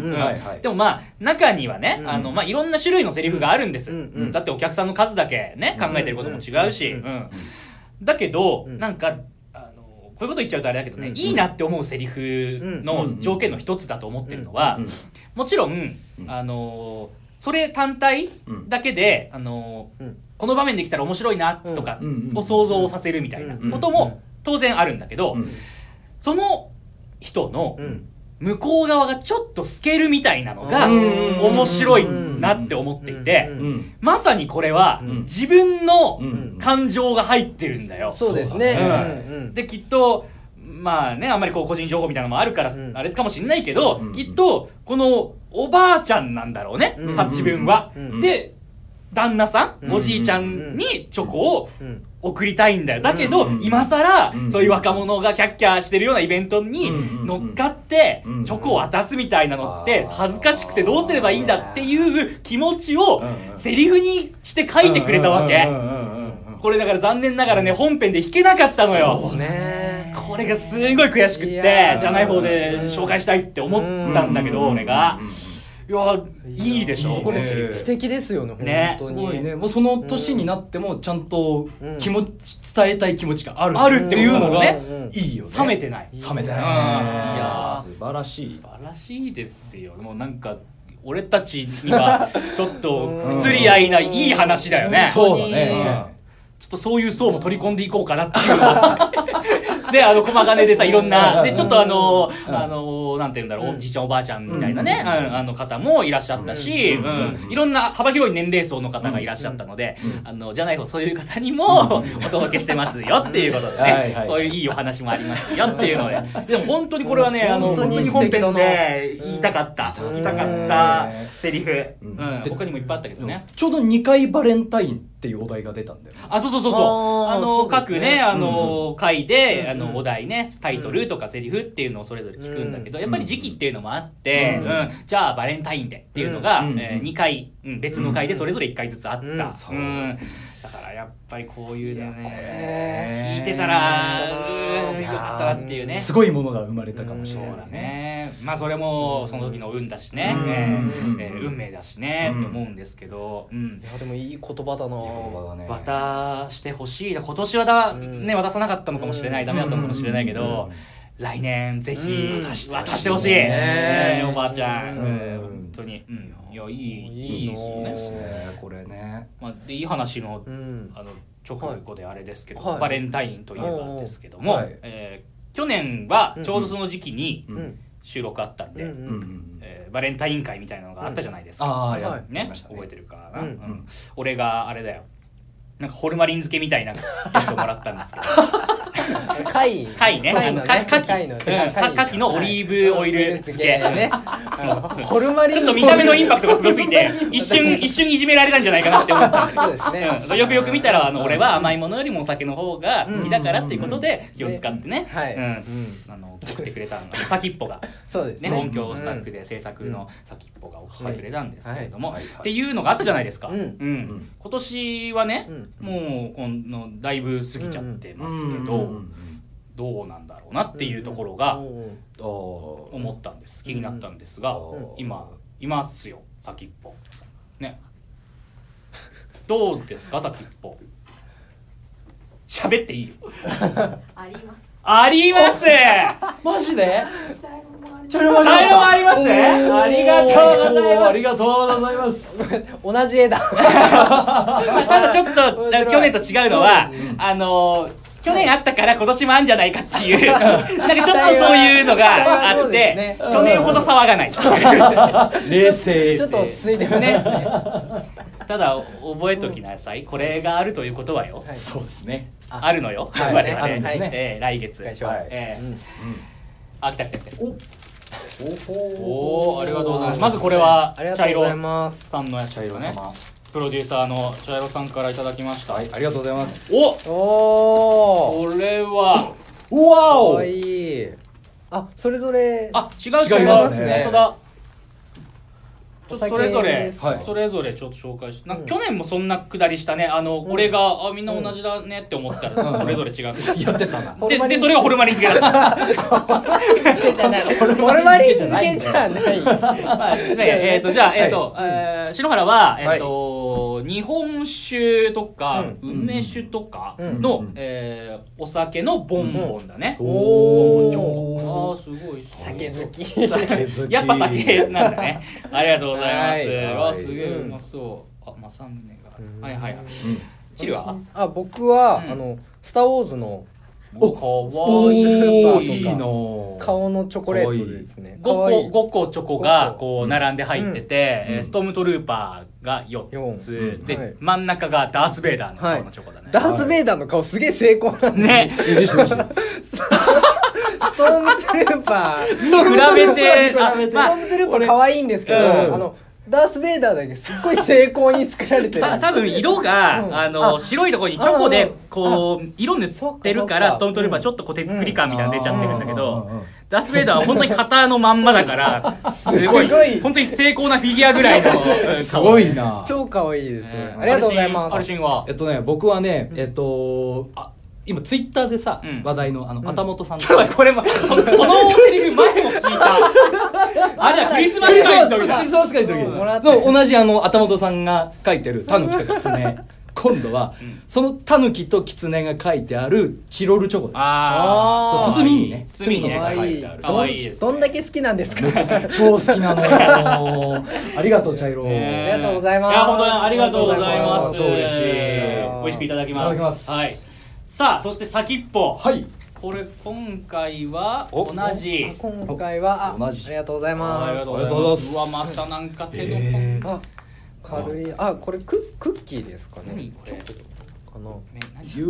Speaker 1: でもまあ、中にはね、
Speaker 2: うん。
Speaker 1: あの、まあ、いろんな種類のセリフがあるんです。だってお客さんの数だけね、考えてることも違うし。だけど、
Speaker 2: うん。
Speaker 1: なんか、こういうこと言っちゃうとあれだけどね、
Speaker 2: うん。
Speaker 1: いいなって思うセリフの条件の一つだと思ってるのは、
Speaker 3: うん。
Speaker 1: もちろん、
Speaker 3: うん。
Speaker 1: あのーそれ単体だけで、あのこの場面できたら面白いなとか
Speaker 3: うん。
Speaker 1: を想像させるみたいな
Speaker 2: うん。
Speaker 1: ことも当然あるんだけど、
Speaker 3: うん。
Speaker 1: その人の
Speaker 2: うん
Speaker 1: 向こう側がちょっと透けるみたいなのが
Speaker 3: うん。
Speaker 1: 面白いなって思っていてまさにこれは
Speaker 3: うん。
Speaker 1: 自分の
Speaker 3: うん
Speaker 1: 感情が入ってるんだよ。
Speaker 2: そうですね。
Speaker 1: できっとまあねあんまりこう個人情報みたいなのもあるから、
Speaker 2: うん。
Speaker 1: あれかもしれないけど、
Speaker 3: うん。
Speaker 1: きっとこのおばあちゃんなんだろうね、
Speaker 2: うん。
Speaker 1: タッチ分は、
Speaker 2: うん。
Speaker 1: で旦那さん、
Speaker 2: うん。
Speaker 1: おじいちゃんにチョコを
Speaker 2: うん
Speaker 1: 送りたいんだよ。だけど、
Speaker 3: うん
Speaker 1: 今さら、
Speaker 3: うん。
Speaker 1: そういう若者がキャッキャしてるようなイベントに
Speaker 3: うん
Speaker 1: 乗っかって、
Speaker 3: うん
Speaker 1: チョコを渡すみたいなのって恥ずかしくてどうすればいいんだっていう気持ちを
Speaker 3: うん
Speaker 1: セリフにして書いてくれたわけ、これだから残念ながらね本編で弾けなかったのよ。
Speaker 2: そうね。
Speaker 1: これがすごい悔しくっ
Speaker 2: い
Speaker 1: てじゃない方で紹介したいって思ったんだけど
Speaker 3: うん
Speaker 1: 俺が
Speaker 3: うんうん
Speaker 1: いやいいでしょ。
Speaker 2: これ素敵ですよね
Speaker 1: ね。
Speaker 2: 本当に。
Speaker 3: すごいね。もうその年になってもちゃんと
Speaker 2: うん
Speaker 3: 気持ち伝えたい気持ちがある
Speaker 1: あるって
Speaker 3: いうのが
Speaker 1: ね。
Speaker 3: いいよね。
Speaker 1: 冷めてない。
Speaker 3: 冷めてない。
Speaker 1: うん。いやー。
Speaker 3: 素晴らしい。
Speaker 1: 素晴らしいですよ。もうなんか俺たちには ちょっと不釣り合いないい話だよね。
Speaker 3: そうだ
Speaker 1: うん。
Speaker 3: ね
Speaker 1: ちょっとそういう層も取り込んでいこうかなっていうの で、あの、駒金でさ、いろんな、で、ちょっとあの、
Speaker 3: うん。
Speaker 1: あの、なんて言うんだろう、
Speaker 2: うん。
Speaker 1: おじいちゃんおばあちゃんみたいなね、あの方もいらっしゃったし、
Speaker 3: うん。
Speaker 1: うん。いろんな幅広い年齢層の方がいらっしゃったので
Speaker 3: うん、
Speaker 1: あの、じゃない方、そういう方にも お届けしてますよっていうことでねこういういいお話もありますよっていうので、でも本当にこれはね、あの、
Speaker 2: 本当に
Speaker 1: 本編で言いたかった、
Speaker 2: うん。
Speaker 1: 言いたかったセリフ、
Speaker 3: う
Speaker 1: うん。ん、他にもいっぱいあったけどね。
Speaker 3: ちょうど2回バレンタインっていうお題が出たんだよね。
Speaker 1: あ、そうそうそうそう。
Speaker 2: あ
Speaker 1: の、
Speaker 2: ね。
Speaker 1: 各ね、あの、回で、あ
Speaker 2: うん
Speaker 1: の、お題ね、タイトルとかセリフっていうのをそれぞれ聞くんだけど、
Speaker 2: うん
Speaker 1: やっぱり時期っていうのもあって、
Speaker 3: う
Speaker 1: うん。ん、じゃあバレンタインデーっていうのが、
Speaker 3: うん
Speaker 1: え2回、うん。別の回でそれぞれ1回ずつあった。
Speaker 2: うん。
Speaker 1: う。ん。だからやっぱりこういうね、聞いてたら、うん、よかったなっていうね。
Speaker 3: すごいものが生まれたかもしれない。
Speaker 1: だね。まあそれもその時の運だしね、
Speaker 3: うん。
Speaker 1: えー運命だしね、
Speaker 3: うん。
Speaker 1: って思うんですけど、うん。
Speaker 2: い。やでもいい言葉だな。
Speaker 1: 渡してほしいな。今年はだ、
Speaker 2: うん。
Speaker 1: ね渡さなかったのかもしれない、ダメだったのかもしれないけど、来年ぜひ
Speaker 2: うん。
Speaker 1: 渡してほしい、
Speaker 2: ね。
Speaker 1: ねおばあちゃん。本当に、うん、いやいいいいですよね
Speaker 3: これね。
Speaker 1: まあ、でいい話の
Speaker 2: うん。
Speaker 1: あの直後であれですけど、
Speaker 2: はい。
Speaker 1: バレンタインといえばですけども、
Speaker 3: はい。
Speaker 1: えー去年はちょうどその時期に
Speaker 3: う
Speaker 2: うん。ん
Speaker 1: 収録あったんで、
Speaker 2: うん
Speaker 3: うん。うん
Speaker 1: えーバレンタイン会みたいなのがあったじゃないですか、
Speaker 2: はい
Speaker 3: ああやり
Speaker 1: ね
Speaker 3: ましたね。
Speaker 1: 覚えてるかな、
Speaker 2: うん。
Speaker 1: うん。俺があれだよなんかホルマリン漬けみたいなやつをもらったんですけど。
Speaker 2: 貝。
Speaker 1: 貝ね。
Speaker 2: 貝の
Speaker 1: かかき。
Speaker 2: 貝の
Speaker 1: うんかかきのオリーブオイル漬け。
Speaker 2: ホルマリン
Speaker 1: ちょっと見た目のインパクトがすごすぎて一瞬 一瞬いじめられたんじゃないかなって思ったんだ
Speaker 2: そうですね。
Speaker 1: うん。よくよく見たらあの俺は甘いものよりもお酒の方が好きだからっていうことで気を使ってね、
Speaker 2: はい。
Speaker 1: うん。
Speaker 2: うん
Speaker 1: あの送ってくれたの。先っぽが、ね、
Speaker 2: そうですね。
Speaker 1: 音響スタッフで制作の先っぽが送ってくれたんですけれども、っていうのがあったじゃないですか、
Speaker 2: うん。
Speaker 3: ん。
Speaker 1: 今年はね、
Speaker 2: うん
Speaker 1: もうこのだいぶ過ぎちゃってますけど、
Speaker 3: うんうん
Speaker 1: どうなんだろうなっていうところが思
Speaker 3: 思
Speaker 1: ったんです。気になったんですが、
Speaker 3: うん。
Speaker 1: 今いますよ先っぽ。ね。どうですか先っぽ。喋っていいよ。
Speaker 4: あります。
Speaker 1: あります。
Speaker 3: マジで？茶色も
Speaker 1: 茶色もあります
Speaker 3: おー。
Speaker 1: ありがとうございます。
Speaker 3: ありがとうございます。
Speaker 2: 同じ絵だ。
Speaker 1: まあただちょっと去年と違うのはあの去年あったから今年もあんじゃないかっていう なんかちょっとそういうのが あって去年ほど騒がない
Speaker 3: 冷静
Speaker 2: ちょっと落ち着いてますね。
Speaker 1: ただ覚えときなさい。これがあるということはよ。
Speaker 2: はい。
Speaker 3: そうですね。
Speaker 1: あ。るのよ。
Speaker 3: はい。
Speaker 1: 我々
Speaker 3: あるんですね。
Speaker 1: えー来月。
Speaker 2: は。い
Speaker 1: えー。
Speaker 2: うん。
Speaker 1: あ来た来た来た。
Speaker 3: お
Speaker 1: おおありがとうございます。まずこれは茶色さんのやつ
Speaker 3: 茶色
Speaker 1: ね
Speaker 3: 様
Speaker 1: プロデューサーの茶色さんからいただきました。
Speaker 3: はいありがとうございます。
Speaker 1: お
Speaker 2: おお
Speaker 1: これは
Speaker 3: うわお！
Speaker 2: かわいい。あそれぞれ。
Speaker 1: あ違う違う
Speaker 3: 違います
Speaker 2: ね。
Speaker 1: 本当だちょっとそれぞれ
Speaker 3: はい。
Speaker 1: それぞれちょっと紹介してなんか
Speaker 2: うん。
Speaker 1: 去年もそんなくだりしたね。あの
Speaker 2: うん。
Speaker 1: 俺があみんな同じだねって思ったらそれぞれ違う。
Speaker 3: やってたな。
Speaker 1: ででそれがホルマリン漬けだった
Speaker 2: 漬けじゃない。ホルマリン漬けじゃない。
Speaker 1: まあね えっとじゃあえっと
Speaker 2: はい
Speaker 1: えー篠原はえっと日本酒とか
Speaker 2: うん。
Speaker 1: 梅酒とか
Speaker 2: うん。
Speaker 1: の
Speaker 3: うん。
Speaker 1: えーお酒のボンボンだね。
Speaker 2: お
Speaker 1: あ
Speaker 2: ー。
Speaker 1: ーすごい
Speaker 2: 酒好き。
Speaker 3: 酒好き。
Speaker 1: やっぱ酒なんだね。ありがとうございます。
Speaker 2: はい。
Speaker 1: わすげえ
Speaker 2: う
Speaker 1: まそう。あ、正宗
Speaker 2: うん。
Speaker 1: が。はいはいはい。
Speaker 3: うん。
Speaker 1: チリは？
Speaker 2: あ僕は、
Speaker 1: うん。
Speaker 2: あの「スター・ウォーズ」の
Speaker 1: お、かわ
Speaker 2: お
Speaker 1: い。
Speaker 2: ー
Speaker 1: い。
Speaker 3: いいの。
Speaker 2: 顔のチョコレートですね。
Speaker 1: 5
Speaker 2: かわいい。
Speaker 1: 個五個チョコがこ。う並んで入ってて、ストームトルーパーが4つ、
Speaker 3: うん。
Speaker 1: で、
Speaker 2: はい。
Speaker 1: 真ん中がダース・ベイダーの顔のチョコだね。
Speaker 2: ダース・ベイダーの顔すげえ成功なんで、
Speaker 1: ね。
Speaker 2: ストー。ムトゥルーパー
Speaker 1: そう比べて、
Speaker 2: ト
Speaker 1: まあ
Speaker 2: ームトゥルーパー可愛いんですけど、
Speaker 1: うん。
Speaker 2: あのダース・ベイダーだけすっごい成功に作られてる。
Speaker 1: 多分色が、
Speaker 2: うん。
Speaker 1: あの
Speaker 2: あ
Speaker 1: 白いところにチョコでこう色塗ってるからストームトルーパーちょっとこう手作り感みたいなの出ちゃってるんだけど、ダース・ベイダーは本当に型のまんまだから すごい。本当に成功なフィギュアぐらいのうん
Speaker 3: すごいな。
Speaker 2: 超可愛いです、
Speaker 1: ね。
Speaker 2: ありがとうございます。
Speaker 1: アルシンは？
Speaker 3: えっとね僕はねえっとあ今ツイッターでさ、
Speaker 1: うん。
Speaker 3: 話題のあの、
Speaker 2: ん。
Speaker 3: 旗本さん
Speaker 1: ちょっと待ってこれもそのこのセリフ前も聞いた。あじゃあクリスマス
Speaker 3: クリスマス
Speaker 1: 会の時だ。
Speaker 3: クリスマス会の時
Speaker 2: もらった
Speaker 3: の同じあの旗本さんが書いてるタヌキとキツネ。今度は、
Speaker 1: うん。
Speaker 3: そのタヌキとキツネが書いてあるチロルチョコです。
Speaker 1: あー。
Speaker 3: そう包みにね。
Speaker 1: 包みにね
Speaker 3: 書いてある。
Speaker 1: 可愛いですね。
Speaker 2: どんだけ好きなんですか？
Speaker 3: 超好きなのよ。ありがとう茶色、
Speaker 1: ね
Speaker 2: ありがとうございます。
Speaker 1: いや本当にありがとうございます。
Speaker 3: 超嬉しい。
Speaker 1: 美味しくいただきます。
Speaker 3: いただきます。
Speaker 1: はいさあそして先っぽ。
Speaker 3: はい。
Speaker 1: これ今回は
Speaker 3: お。
Speaker 1: 同じ。
Speaker 2: 今回はあ
Speaker 3: 同じ。
Speaker 2: ありがとうございます。
Speaker 1: ありがとう
Speaker 3: ございます。
Speaker 1: うわまたなんか手の込
Speaker 3: えー。
Speaker 1: んだ
Speaker 2: あ軽い。あ。これククッキーですかね。
Speaker 1: 何これ？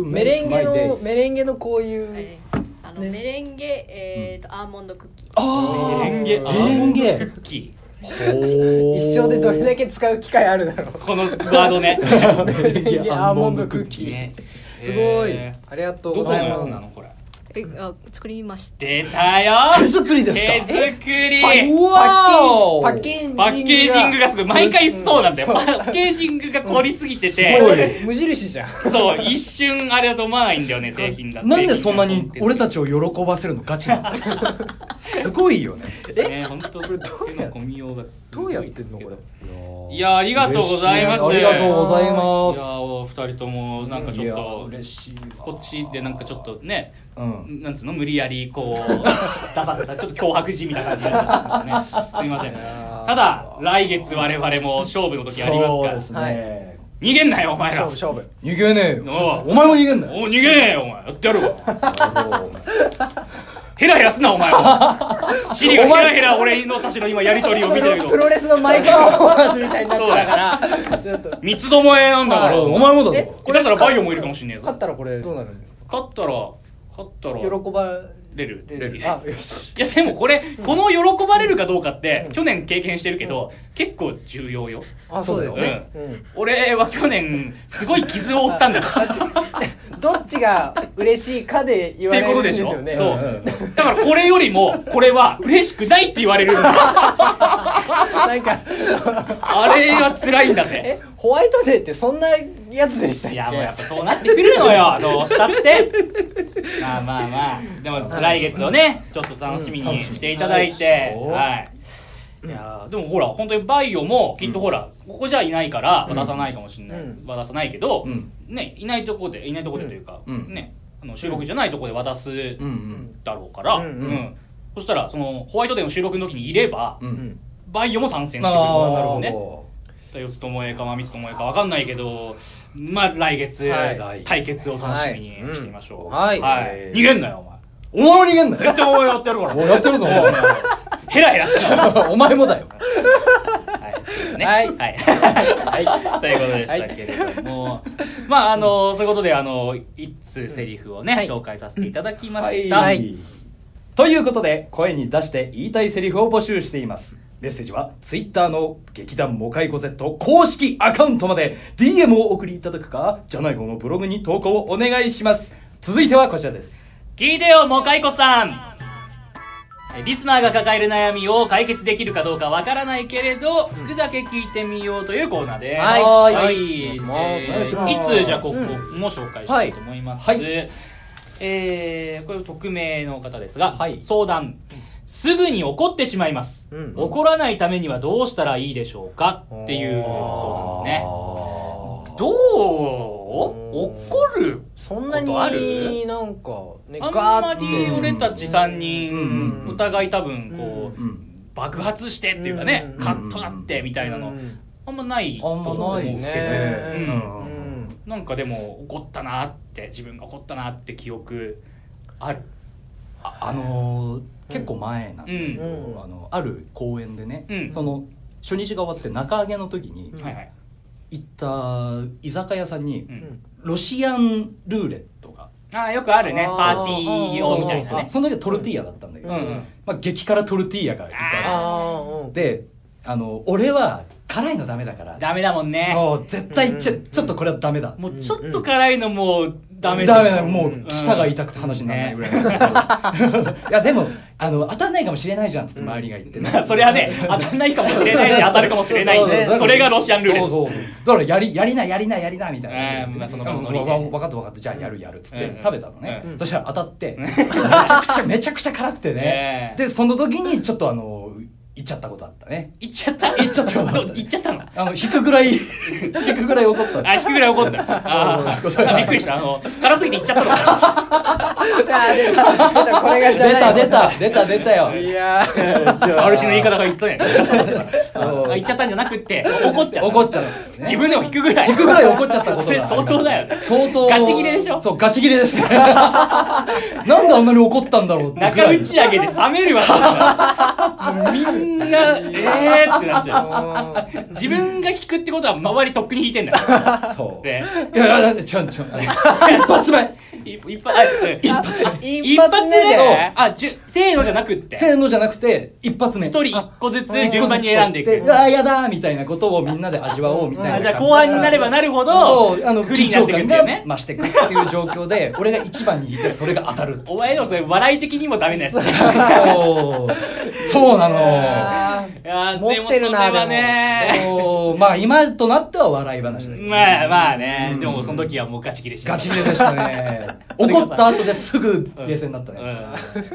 Speaker 2: メレンゲのメレンゲのこういう、
Speaker 4: はいあの
Speaker 2: ね。
Speaker 4: メレンゲ、えーとアーモンドクッキー。
Speaker 3: あ
Speaker 1: メレンゲ。
Speaker 2: メ
Speaker 3: レンゲ。
Speaker 1: クッキ
Speaker 3: ー。
Speaker 2: 一生でどれだけ使う機会あるだろう。
Speaker 1: ーこのワードね。
Speaker 2: メレンゲアーモンドクッキー、
Speaker 1: ね
Speaker 2: すごい。
Speaker 1: え
Speaker 2: ありがとうございます。
Speaker 1: つなのこれ
Speaker 4: えあ作りました。
Speaker 1: 出たよ。
Speaker 3: 手作りですか？
Speaker 1: 手作り。
Speaker 3: うわー
Speaker 2: パッケージ。パ
Speaker 1: パッケージングがすごい。毎回そうなんだよ。
Speaker 2: う。ん
Speaker 1: パッケージングが凝りすぎて
Speaker 3: すご
Speaker 1: て
Speaker 3: い
Speaker 2: 無印じゃん。
Speaker 1: そう一瞬あれだと思わないんだよね製品だ
Speaker 3: なんでそんなに俺た
Speaker 1: ち
Speaker 3: ちを喜ばせるの？ガチな。の すごいよね。
Speaker 1: ね本当手の込みようがすごい
Speaker 2: どうやってんの？これ。
Speaker 1: いやありがとうございます。
Speaker 3: ありがとうござい
Speaker 1: い
Speaker 3: ます。
Speaker 1: やお二人ともなんかちょっ
Speaker 3: いや
Speaker 1: と
Speaker 3: 嬉しいわ。
Speaker 1: こっちでなんかちょっとね
Speaker 3: うん。
Speaker 1: なんつうの無理やりこう 出させたちょっと脅迫じみた感じになっちゃったんでね。すみません。ただ来月我々も勝負の時ありますから。
Speaker 3: ね。
Speaker 1: 逃げんなよお前ら。
Speaker 2: 勝負勝負。
Speaker 3: 逃げねえよ。
Speaker 1: お
Speaker 3: 前も逃げんなよ。
Speaker 1: お逃げねえよお前。やってやるわ。ヘラヘラすなお前も。シリがヘラヘラ俺のたちの今やりとりを見てるけど。
Speaker 2: プロレスのマイクパフォーマンスみたいになってたから。
Speaker 1: 三つどもえなんだから。
Speaker 2: はい。
Speaker 3: お前もだ
Speaker 2: え
Speaker 3: ぞ
Speaker 1: これしたらバイオもいるかもしんねえぞ。
Speaker 2: 勝ったらこれどうなるんですか？
Speaker 1: 勝ったら勝ったら。
Speaker 2: 喜ば
Speaker 1: れる。
Speaker 2: れるあよし。
Speaker 1: いやでもこれこの喜ばれるかどうかって去年経験してるけど結構重要よ。
Speaker 2: あそうですね。うん。
Speaker 1: 俺は去年すごい傷を負ったんだよ
Speaker 2: どっちが嬉しいかで言われるん
Speaker 1: でしょ
Speaker 2: ですよね
Speaker 1: そう
Speaker 3: うん。
Speaker 1: だからこれよりもこれは嬉しくないって言われるんだ
Speaker 2: なんか
Speaker 1: あれは辛いんだぜ。
Speaker 2: えホワイトデーってそんなやつでしたっけ？
Speaker 1: いやもうやっぱそうなってくるのよ。どうしたって。まあまあまあ。でも来月をねちょっと楽しみにしていただいて、
Speaker 3: うん
Speaker 1: はい。いやーでもほら本当にバイオもきっとほら、ここじゃいないから渡さないかもしれない、
Speaker 2: うん。
Speaker 1: 渡さないけど、
Speaker 3: うん。
Speaker 1: ねいないとこでいないとこでというか、
Speaker 3: うん。
Speaker 1: ねあの収録じゃないとこで渡す
Speaker 3: うんうん。
Speaker 1: だろうから、
Speaker 2: うんうん。
Speaker 1: うん。そしたらそのホワイトデーの収録の時にいれば、
Speaker 3: う
Speaker 2: うんん
Speaker 1: バイオも参戦してく
Speaker 3: あ
Speaker 1: る
Speaker 3: あなるほ
Speaker 1: ね
Speaker 3: ど
Speaker 1: 四つ友えかまみつ友えかわかんないけどまあ来月、
Speaker 2: はい。
Speaker 1: 対決を楽しみにしてみましょう。
Speaker 2: はい。
Speaker 1: はい。逃げんなよお前。
Speaker 3: お前も逃げんなよ
Speaker 1: 絶対お前やってやるから。
Speaker 3: お いやってるぞ
Speaker 1: ヘラヘラすな
Speaker 3: お前もだよ。
Speaker 1: はい。ね。
Speaker 2: はい。
Speaker 1: はい。ということでしたけれども、まあ、あの、そういうことで、あの、一通セリフをね、
Speaker 2: はい。
Speaker 1: 紹介させていただきました。
Speaker 2: はい。
Speaker 3: ということで声に出して言いたいセリフを募集していますメッセージは Twitter の劇団モカイコ Z 公式アカウントまで。DM をお送りいただくかじゃない方のブログに投稿をお願いします。続いてはこちらです。
Speaker 1: 聞いてよ、もかいこさん。リスナーが抱える悩みを解決できるかどうかわからないけれど、服だけ聞いてみようというコーナーです。
Speaker 2: はい。
Speaker 1: はい。
Speaker 2: はい。い。
Speaker 1: つ、じゃあ、ここも紹介したいと思います。
Speaker 3: はい。はい。
Speaker 1: えー、これ匿名の方ですが、
Speaker 3: はい。
Speaker 1: 相談。すぐに怒ってしまいます、
Speaker 2: うん。
Speaker 1: 怒らないためにはどうしたらいいでしょうか？っていう相談ですね。どう？怒る
Speaker 2: そんな
Speaker 1: ことある？
Speaker 2: になんかね
Speaker 1: あんまり俺たち3人、
Speaker 3: うん。
Speaker 1: お互い多分こう、
Speaker 3: うん。
Speaker 1: 爆発してっていうかね、
Speaker 2: うん。
Speaker 1: カッとなってみたいなの、
Speaker 2: うん。
Speaker 1: あんまない
Speaker 3: あんまないです
Speaker 2: ね
Speaker 3: ね。
Speaker 1: うん。
Speaker 2: うん。
Speaker 1: なんかでも怒ったなって自分が怒ったなって記憶ある？
Speaker 3: ああのー結構前なんだけど、
Speaker 2: うん。
Speaker 3: あのある公演でね、
Speaker 1: うん。
Speaker 3: その初日が終わって中揚げの時に
Speaker 2: うん
Speaker 1: はいはい、
Speaker 3: 行った居酒屋さんに
Speaker 1: うん。
Speaker 3: ロシアンルーレットが
Speaker 1: ああよくあるね
Speaker 2: あー。
Speaker 1: パーティー用みたいな
Speaker 3: その時はトルティーヤだったんだけど、
Speaker 1: うんうん。
Speaker 3: まあ、激辛トルティーヤがい
Speaker 2: あーうん。
Speaker 3: てであの俺は辛いのダメだから。
Speaker 1: ダメだもんね。
Speaker 3: そう絶対ちょ,、
Speaker 2: うん
Speaker 3: ちょっとこれはダメだ。
Speaker 1: もうちょっと辛いのもうダメでし。ょ
Speaker 3: ダメだもう舌が痛くて話にならないぐらい、いやでもあの当たんないかもしれないじゃんっつって周りが言って。ね、
Speaker 1: まあそれはね当たんないかもしれないし当たるかもしれない
Speaker 2: そうそ
Speaker 1: れがロシアンルーレット
Speaker 3: そうそう。だからやりやりなやりなやりなみたいな、
Speaker 1: うんまあその
Speaker 3: 分かった分かった。じゃあやるやるっつって
Speaker 1: うん。
Speaker 3: 食べたのね、
Speaker 1: うん。
Speaker 3: そしたら当たってめちゃくちゃめちゃくちゃ辛くてね。でその時にちょっとあの行っちゃったことあったね。
Speaker 1: 行っちゃった？
Speaker 3: 行っちゃったことあった
Speaker 1: 行っちゃったの？
Speaker 3: あの引くぐらい 引くぐらい怒った。
Speaker 1: あ、引くぐらい怒った。あー。あびっくりした。あの、辛すぎて行っちゃったの。か
Speaker 2: あー出た出たこれがじゃ
Speaker 3: 出
Speaker 2: ない
Speaker 3: た出た出た出たよ。
Speaker 2: いやー。
Speaker 1: な。ある種の言い方が言ったんや。行っちゃったんだから
Speaker 3: うん
Speaker 1: あ行っちゃったんじゃなくて、怒っちゃった。
Speaker 3: 怒っちゃった、ね、
Speaker 1: 自分でも引くぐらい。
Speaker 3: 引くぐらい怒っちゃったことが
Speaker 1: それ相当だよね。
Speaker 3: 相当。
Speaker 1: ガチ切れでしょ？
Speaker 3: そうガチ切れですね。なんであんなに怒ったんだろうってぐ
Speaker 1: 中
Speaker 3: らい。
Speaker 1: 打ち上げで冷めるわ。み んな、えーってなっちゃう。自分が引くってことは周りとっくに引いてんだよ。
Speaker 3: そう
Speaker 1: ね。
Speaker 3: いやちょちょ一発目
Speaker 1: 一一発、あうん
Speaker 3: 一発目
Speaker 2: 一発目で。
Speaker 1: あ、じゅ、せーのじゃなくって。
Speaker 3: せーのじゃなくて一発目。
Speaker 1: 一人一個ずつ順番に選んでいく。
Speaker 3: でうわやだーみたいなことをみんなで味わおうみたいな
Speaker 1: あじゃあ後半になればなるほど、
Speaker 3: あの緊張感が。増してくっていう状況で 俺が一番にいてそれが当たる。
Speaker 1: お前でもそれ笑い的にもダメなやつ。い
Speaker 3: そう。そうなの。
Speaker 2: 持ってるな
Speaker 1: でも。それはね。
Speaker 3: まあ今となっては笑い話だけど。
Speaker 1: まあまあね、
Speaker 3: うん。
Speaker 1: でもその時はもうガチ切れしちゃった。
Speaker 3: ガチ切れでしたね 怒った後ですぐ冷静になったね、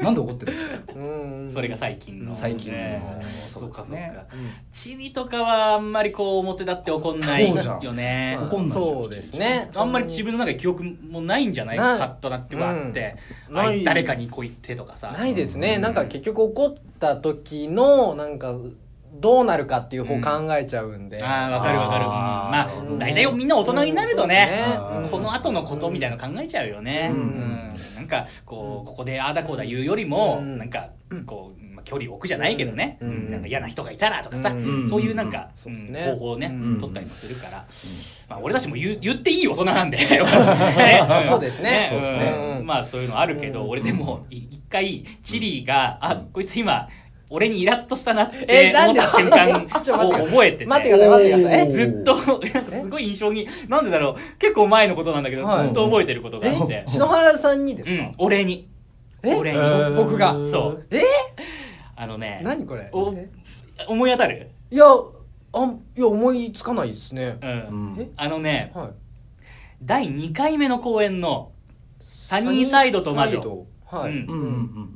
Speaker 3: なんで怒ってる
Speaker 2: ーうん。
Speaker 1: それが最近の。
Speaker 3: 最近の。
Speaker 1: ね。
Speaker 3: そ
Speaker 1: そううか。そうか。チビとかはあんまりこう表立って怒んない
Speaker 3: そうじゃん。
Speaker 1: よね
Speaker 3: 怒んないじゃん
Speaker 2: そうですね。
Speaker 1: あんまり自分の中で記憶もないんじゃないカッとなってはあって、誰かにこう言ってとかさ。
Speaker 2: ないですね。なんか結局怒った時のなんかどうなるかっていう方考えちゃうんで、
Speaker 1: ああわかるわかる、まあ
Speaker 2: うん。
Speaker 1: 大体みんな大人になるとね、
Speaker 3: うん。
Speaker 1: この後のことみたいなの考えちゃうよね、
Speaker 2: うん。
Speaker 1: うん。なんかこうここでああだこうだ言うよりも、
Speaker 2: うん。
Speaker 1: なんかこう、まあ、距離を置くじゃないけどね、
Speaker 2: うん。
Speaker 1: なんか嫌な人がいたらとかさ、
Speaker 2: うん。
Speaker 1: そういうなんか、方法をね、
Speaker 2: うん。
Speaker 1: 取ったりもするから、まあ、俺たちも言う言っていい大人なんで。
Speaker 2: そう ですね。
Speaker 1: そうですね。
Speaker 2: うん。
Speaker 1: まあそういうのあるけど、
Speaker 2: うん。
Speaker 1: 俺でもい一回チリが、あこいつ今俺にイラッとしたなって
Speaker 2: えなんで？
Speaker 1: 思った瞬間 を覚えてて。
Speaker 2: 待ってください待ってください。え？
Speaker 1: ずっとなんかすごい印象になんでだろう？結構前のことなんだけど、
Speaker 2: はい。
Speaker 1: ずっと覚えてることがあって、
Speaker 2: 篠原さんにですか、
Speaker 1: うん、俺に。
Speaker 2: え？
Speaker 1: 俺に、
Speaker 3: え？ー
Speaker 2: 僕が？
Speaker 1: そう。
Speaker 2: え？
Speaker 1: あのね
Speaker 2: 何これ？
Speaker 1: 思い当たる？
Speaker 2: いやあいや思いつかないですね。
Speaker 1: うん、
Speaker 3: うん。
Speaker 1: あのね
Speaker 2: はい。
Speaker 1: 第2回目の公演の「サニーサイドと魔女」
Speaker 2: はい、
Speaker 1: うん。
Speaker 3: うん。う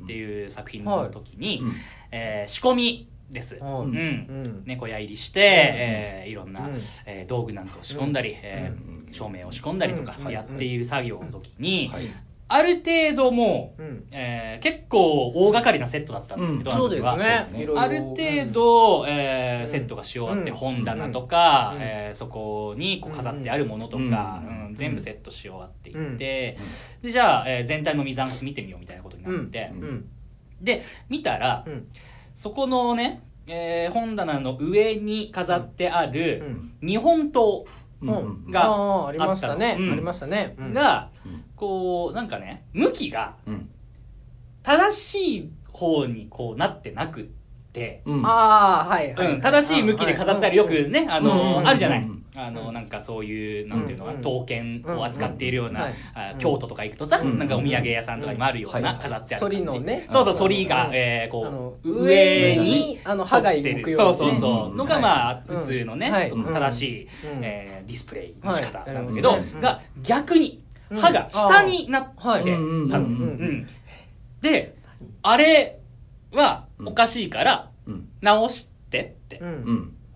Speaker 3: ん。
Speaker 1: っていう作品の時に、
Speaker 3: うん。
Speaker 1: えー仕込みです、
Speaker 2: はい。
Speaker 1: うん。
Speaker 2: うん。
Speaker 1: 猫屋入りして、えーいろんな、
Speaker 2: うん。
Speaker 1: えー道具なんかを仕込んだり、えー照明を仕込んだりとか
Speaker 2: うん。
Speaker 1: やっている作業の時に、
Speaker 3: はい
Speaker 1: ある程度もう、
Speaker 2: うん。
Speaker 1: えー結構大掛かりなセットだったんだけど、
Speaker 3: うん。
Speaker 2: そうですね。
Speaker 3: ね
Speaker 1: ある程度、えー
Speaker 2: うん
Speaker 1: セットがし終わって、
Speaker 2: うん。
Speaker 1: 本棚とか、
Speaker 2: うん。
Speaker 1: えーそこにこう飾ってあるものとか、
Speaker 3: うん。
Speaker 1: うん全部セットし終わっていって、でじゃあ、えー全体の見残見てみようみたいなことになって、で見たら、
Speaker 2: うん。
Speaker 1: そこのね、えー本棚の上に飾ってあ
Speaker 2: う
Speaker 1: る
Speaker 2: ん。
Speaker 1: 日本刀
Speaker 2: うん
Speaker 1: が
Speaker 2: あーありましたね。
Speaker 1: あ
Speaker 2: りましたね。うん。
Speaker 1: が、
Speaker 3: うん
Speaker 1: こうなんかね向きが
Speaker 3: うん。
Speaker 1: 正しい方にこうなってなくって、
Speaker 3: うん。
Speaker 2: ああはいはい
Speaker 1: うん、正しい向きで飾ってあるよくね、あの、
Speaker 3: うん
Speaker 1: あるじゃない、
Speaker 3: うん
Speaker 1: あのなんかそういうなんていうのか刀剣を扱っているような、京都とか行くとさ、
Speaker 3: うん。
Speaker 1: なんかお土産屋さんとかにもあるよう
Speaker 3: う
Speaker 1: なん飾ってある感じ、そうそう反りが、
Speaker 2: うん
Speaker 1: えこう
Speaker 2: 上
Speaker 1: 上に
Speaker 2: にあの歯が動く
Speaker 1: そうそうそう、
Speaker 3: う。ん
Speaker 1: のがまあ、
Speaker 2: うん
Speaker 1: 普通のね、
Speaker 2: はい
Speaker 1: 正しい、
Speaker 2: うん。
Speaker 1: えーディスプレイの仕方
Speaker 2: はい。
Speaker 1: なんだけど、が逆に歯が下になってであれはおかしいから
Speaker 3: うん。
Speaker 1: 直してって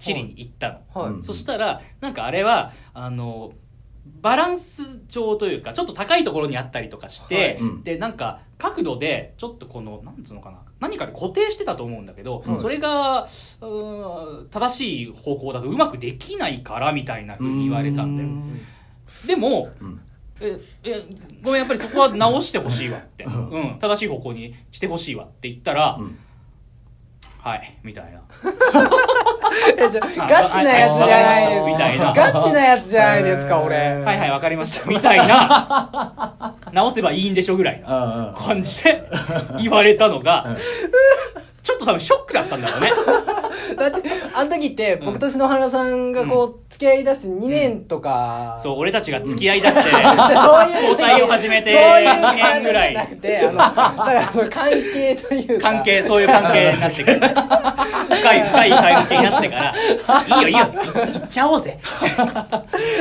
Speaker 1: チリに行ったの、
Speaker 2: はい。
Speaker 3: うん。
Speaker 1: そしたらなんかあれはあのバランス上というかちょっと高いところにあったりとかして、
Speaker 3: はい。うん。
Speaker 1: でなんか角度でちょっとこのなんつうのかな何かで固定してたと思うんだけど、
Speaker 2: はい。
Speaker 1: それがうーん正しい方向だとうまくできないからみたいな風に言われたんだよ。でも
Speaker 3: うん。
Speaker 1: ええごめんやっぱりそこは直してほしいわって、
Speaker 3: うん。
Speaker 1: うん、正しい方向にしてほしいわって言ったら、
Speaker 3: うん
Speaker 1: はいみたいな。
Speaker 2: えじゃあガチなやつじゃないです。
Speaker 1: みたいな
Speaker 2: ガチなやつじゃないですか俺
Speaker 1: はいはいわかりましたみたいな直せばいいんでしょぐらいな
Speaker 3: あ
Speaker 1: 感じで言われたのがちょっと多分ショックだったんだろうね。
Speaker 2: だってあの時って僕と篠原さんがこう付き合い出して2年とか。
Speaker 1: そう俺たちが付き合いだして、
Speaker 2: じゃあそういう
Speaker 1: 交際を始めて
Speaker 2: そういう
Speaker 1: 2年ぐらい
Speaker 2: じゃなくてあのだからその関係というか。
Speaker 1: 関係そういう関係になってくる深い深い関係になってからいいよいいよい行っちゃおうぜ。
Speaker 2: だか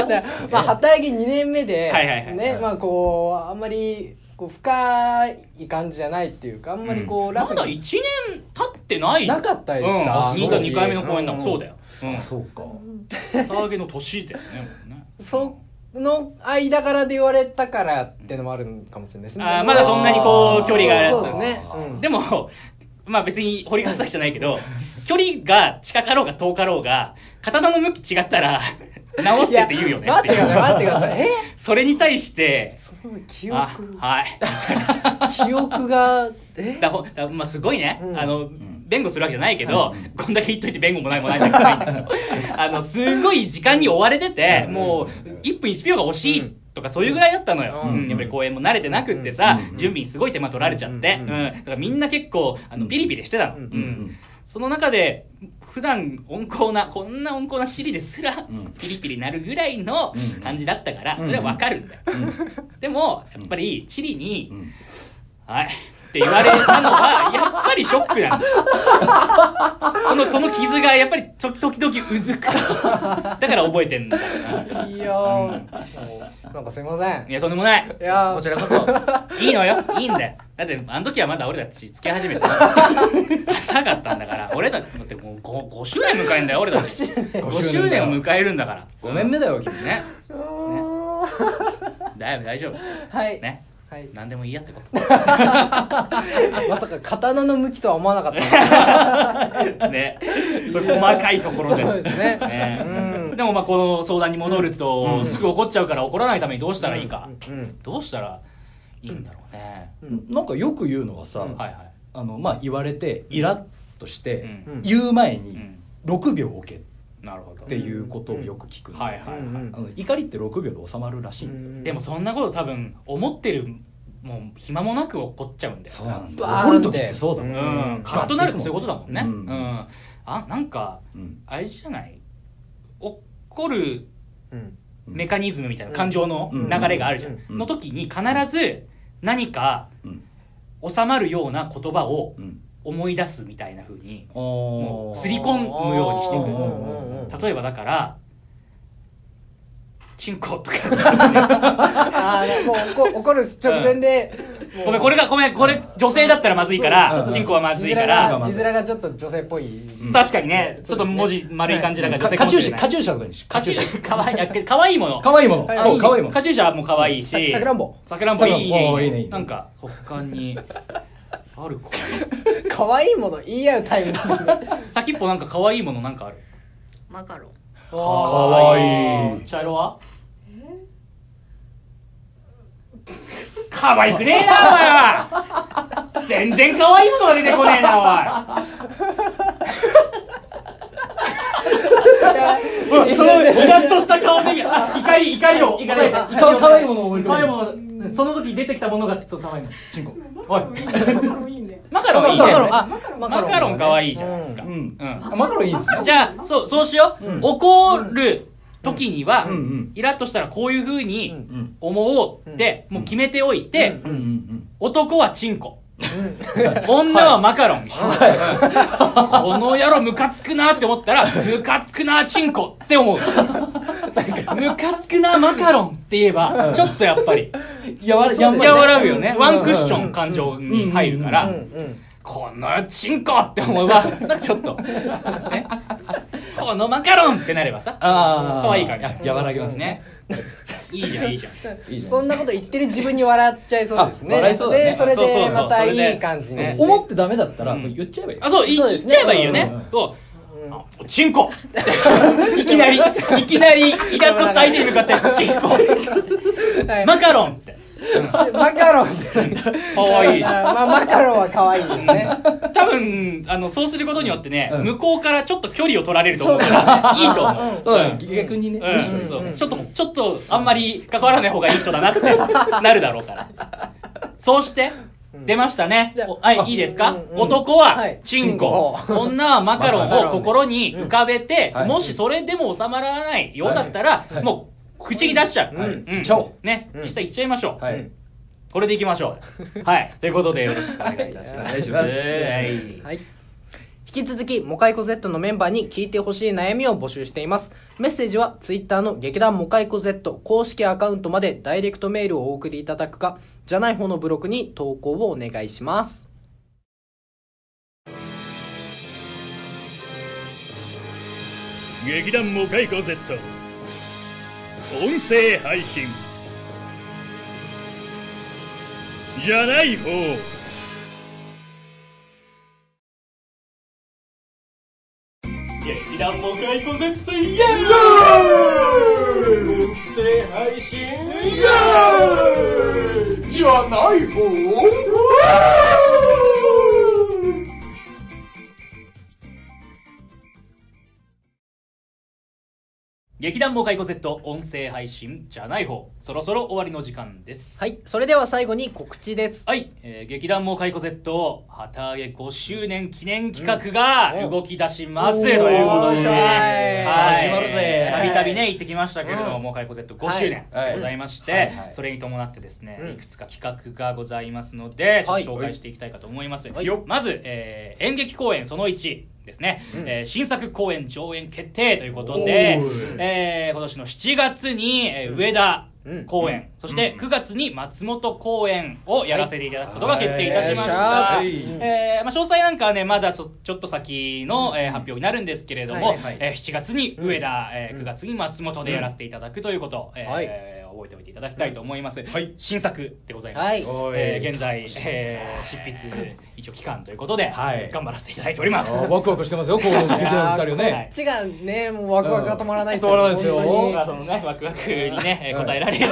Speaker 2: らまあ働き2年目で
Speaker 1: はいはいはい。
Speaker 2: ねまあこうあんまりこう深い感じじゃないっていうかあんまりこうラ
Speaker 1: まだ1
Speaker 2: フに
Speaker 1: 年経ってない。
Speaker 2: なかったです
Speaker 1: うん、
Speaker 2: か
Speaker 1: 2,
Speaker 2: その時
Speaker 1: 2回目の公演だもん、
Speaker 2: ん。
Speaker 1: そうだよ、うん、
Speaker 3: そうか。
Speaker 1: 旗揚げの年だよね
Speaker 2: その間柄で言われたからってのもあるかもしれないですね。
Speaker 1: あーまだそんなにこう距離がある
Speaker 2: そうですね。うん。
Speaker 1: でもまあ別に掘り返さじゃないけど距離が近かろうが遠かろうが刀の向き違ったら直してって言うよね
Speaker 2: 待ってください待ってください。え？
Speaker 1: それに対して
Speaker 2: その記
Speaker 1: あ
Speaker 2: 憶
Speaker 1: はい。
Speaker 2: 記憶がえ？
Speaker 1: だほだまあすごいね、
Speaker 2: うん。
Speaker 1: あの弁護するわけじゃないけど、
Speaker 3: うん。
Speaker 1: こんだけ言っといて弁護もないもないんだけどあのすごい時間に追われてて、
Speaker 2: うん。
Speaker 1: もう1分1秒が惜しいとかそういうぐらいだったのよ、
Speaker 2: うん。
Speaker 1: うん。やっぱり公演も慣れてなくってさ、
Speaker 3: うん。
Speaker 1: 準備にすごい手間取られちゃって、
Speaker 2: う
Speaker 1: うん。ん。だからみんな結構あのピリピリしてたの、
Speaker 2: うん。
Speaker 1: うんその中で普段温厚なこんな温厚なチリですら、
Speaker 3: ん。
Speaker 1: ピリピリなるぐらいの
Speaker 3: うん。
Speaker 1: 感じだったから、
Speaker 3: うん。
Speaker 1: それはわかるんだよ、でもやっぱりチリに、
Speaker 3: うん。
Speaker 1: はい。って言われたのは、やっぱりショックなんだ。その、その傷がやっぱりちょ時々うずく。だから覚えてんだよな。
Speaker 2: いやーもうなんかすいません
Speaker 1: いや、とんでもない。
Speaker 2: いやー
Speaker 1: こちらこそ。いいのよ。いいんだよ。だって、あの時はまだ俺たち付き始めて。浅かったんだから。俺だってもう 5, 5周年迎えんだよ、俺だって。5周年を迎えるんなから。
Speaker 3: 5年目だよ君
Speaker 1: ね。ね。だいぶ大丈夫。
Speaker 2: はい
Speaker 1: ね。
Speaker 2: はい。
Speaker 1: 何でもいいやってこと。
Speaker 2: まさか刀の向きとは思わなかった。
Speaker 1: ね。それ細かいところです。
Speaker 2: そうですね。
Speaker 1: ね。
Speaker 2: うん。
Speaker 1: でもまあこの相談に戻ると、
Speaker 3: うん。
Speaker 1: すぐ怒っちゃうから怒らないためにどうしたらいいか、
Speaker 2: うん。
Speaker 1: どうしたらいいんだろうね、
Speaker 3: なんかよく言うのはさ、
Speaker 2: うん。
Speaker 1: はいはい、
Speaker 3: あのまあ言われてイラッとして、言う前に
Speaker 1: うん、
Speaker 3: 6秒置けっ
Speaker 1: なるほど、
Speaker 3: ていうことをよく聞く、
Speaker 1: はいはいはい、
Speaker 2: うんうん
Speaker 3: あの怒りって6秒で収まるらしい、
Speaker 2: うん
Speaker 1: でもそんなこと多分思ってるもう暇もなく怒っちゃうんだよ
Speaker 3: そうなん
Speaker 2: バーンって
Speaker 3: だ怒る時ってそうだもん、
Speaker 1: う
Speaker 2: うん。
Speaker 1: んカッとなるってそういうことだもんね。
Speaker 3: う
Speaker 1: うん。ん、あなんか
Speaker 3: うん。
Speaker 1: あれじゃない？怒る
Speaker 2: うん。
Speaker 1: メカニズムみたいな感情の
Speaker 3: うん。
Speaker 1: 流れがあるじゃん、
Speaker 3: うん。
Speaker 1: の時に必ず何か
Speaker 3: うん。
Speaker 1: 収まるような言葉を
Speaker 3: うん
Speaker 1: 思い出すみたいな風に
Speaker 3: も
Speaker 1: う刷り込むようにしていく。
Speaker 2: うんうんうんうん。
Speaker 1: 例えばだからチンコとか。
Speaker 2: あーもう怒怒る直前で
Speaker 1: ごめんこれがごめんこれ女性だったらまずいからチンコはまずいから。
Speaker 2: が字面がちょっと女性っぽい。
Speaker 1: 確かにねちょっと文字丸い感じだから女性か
Speaker 3: カチューシャカチューシャとかにし
Speaker 1: カチューシャ。かわいいかわいいもの。
Speaker 3: かわいいもの。
Speaker 2: はい。
Speaker 3: そうかわいいもの。
Speaker 1: カチューシャも可愛いし。
Speaker 2: ささくらんぼ
Speaker 1: さくらんぼ。いい
Speaker 3: ねいいね。
Speaker 1: なんか他にあるか。
Speaker 2: 可愛いもの言い合うタイム
Speaker 1: 先っぽなんか可愛いものなんかある？
Speaker 4: マカロン。
Speaker 3: かわい。い
Speaker 1: 茶色は？可愛くねえなお前は。全然可愛いものが出てこねえなおいそのイラッとした顔であ怒り怒りを怒りを
Speaker 3: かかわいいものを思い浮かべる
Speaker 1: 可愛いものその時出てきたものがちょっと可愛いもの
Speaker 3: チンコ。
Speaker 1: おい。
Speaker 5: マカロンいいね。
Speaker 1: マカロンいいね。
Speaker 2: マカロン。あ
Speaker 1: マカロン。可愛いじゃないですか。
Speaker 3: マカロンいいですね
Speaker 1: じゃあそうそうしよう。怒る時にはイラッとしたらこういう風に
Speaker 3: うん。
Speaker 1: 思おうってもう決めておいて
Speaker 3: うん。うん。うん。
Speaker 1: 男はチンコ。女はマカロンこの野郎ムカつくなって思ったらムカつくなチンコって思うムカつくなマカロンって言えばちょっとやっぱり 和らぐよね。
Speaker 2: うん
Speaker 1: ワンクッション感情に入るからこのチンコって思えばなんかちょっとね。このマカロンってなればさ可愛い感じ。
Speaker 3: や和らぎますね。
Speaker 1: ねいいじゃんいいじゃん。
Speaker 3: いいじゃん。
Speaker 2: そんなこと言ってる自分に笑っちゃいそうですね。
Speaker 3: あ笑いそうだね。
Speaker 2: でそれでまたいい感じに。
Speaker 1: ね。
Speaker 3: 思ってダメだったら言っちゃえばいい。
Speaker 1: あそう言っちゃえばいいよね。
Speaker 3: うん
Speaker 1: そうあチンコ。いきなり。いきなりイラッとした相手に向かってチンコ。
Speaker 2: はい。
Speaker 1: マカロンって。
Speaker 2: マカロンって。
Speaker 1: かわいい。
Speaker 2: あまあマカロンは可愛いですね。
Speaker 1: 多分あのそうすることによってね、
Speaker 3: うん。
Speaker 1: 向こうからちょっと距離を取られると思う。からいいと思う、
Speaker 3: そうだね逆にね。
Speaker 1: うん。そう。
Speaker 2: うん。
Speaker 1: ちょっとちょっとあんまり関わらない方がいい人だなってなるだろうから。そうして出ましたね。はいいいですか、男
Speaker 2: は
Speaker 1: はい。チンコ、女はマカロンを 心に浮かべて、もしそれでも収まらないようだったら、
Speaker 3: はい。
Speaker 1: もう口に出しちゃう、
Speaker 2: はい
Speaker 1: うん。
Speaker 3: 言っちゃおう。
Speaker 1: ね、
Speaker 2: うん。
Speaker 1: 実際言っちゃいましょう、
Speaker 3: はい。
Speaker 1: これでいきましょう。はい。ということでよろしくお願いいたします。
Speaker 3: お願いします。
Speaker 1: はい。
Speaker 2: はい引き続きモカイコ Z のメンバーに聞いてほしい悩みを募集しています。メッセージは Twitter の劇団モカイコ Z 公式アカウントまでダイレクトメールをお送りいただくかじゃない方のブログに投稿をお願いします。
Speaker 6: 劇団モカイコ Z 音声配信。じゃない方。
Speaker 1: 劇団モカイコ Z イエーイ音声配信イエーイ
Speaker 3: じゃない方？
Speaker 1: 劇団モカイコ Z 音声配信じゃない方。そろそろ終わりの時間です。
Speaker 2: はい。それでは最後に告知です。
Speaker 1: はい、えー劇団モカイコ Z 旗揚げ5周年記念企画が
Speaker 2: うん。
Speaker 1: 動き出します、
Speaker 2: おー。
Speaker 1: ということで。ね
Speaker 2: はい。
Speaker 3: 始まるぜ。
Speaker 1: たびたびね行ってきましたけれども、
Speaker 2: うん。
Speaker 1: モカイコ Z5 周年ございまして、
Speaker 3: はい。はい。
Speaker 1: それに伴ってですね、
Speaker 2: うん。
Speaker 1: いくつか企画がございますので紹介していきたいかと思います、
Speaker 2: はい。
Speaker 1: まず、えー演劇公演その1ですね、
Speaker 2: うん。
Speaker 1: えー新作公演上演決定ということでえー今年の7月に、えー上田
Speaker 2: うん。
Speaker 1: 公演、そして9月に松本公演をやらせていただくことが決定いたしました、
Speaker 2: はい。
Speaker 1: えーまあ、詳細なんかはねまだちょちょっと先の、えー発表になるんですけれども、
Speaker 2: はいはい
Speaker 1: えー7月に上田、えー
Speaker 2: うん。
Speaker 1: 9月に松本でやらせていただくということ、えー
Speaker 2: はい
Speaker 1: 覚えておいていただきたいと思います、
Speaker 3: はい。
Speaker 1: 新作でございます、
Speaker 2: はい。
Speaker 1: えー現在、えー執筆一応期間ということで、
Speaker 3: はい。
Speaker 1: 頑張らせていただいております。
Speaker 3: ワクワクしてますよこう 劇団の二人ね。
Speaker 2: こっちがねもうワクワクが止まらないです
Speaker 3: 止まらないですよ。
Speaker 2: 本当に。
Speaker 1: まあそのねワクワクにね、答えられる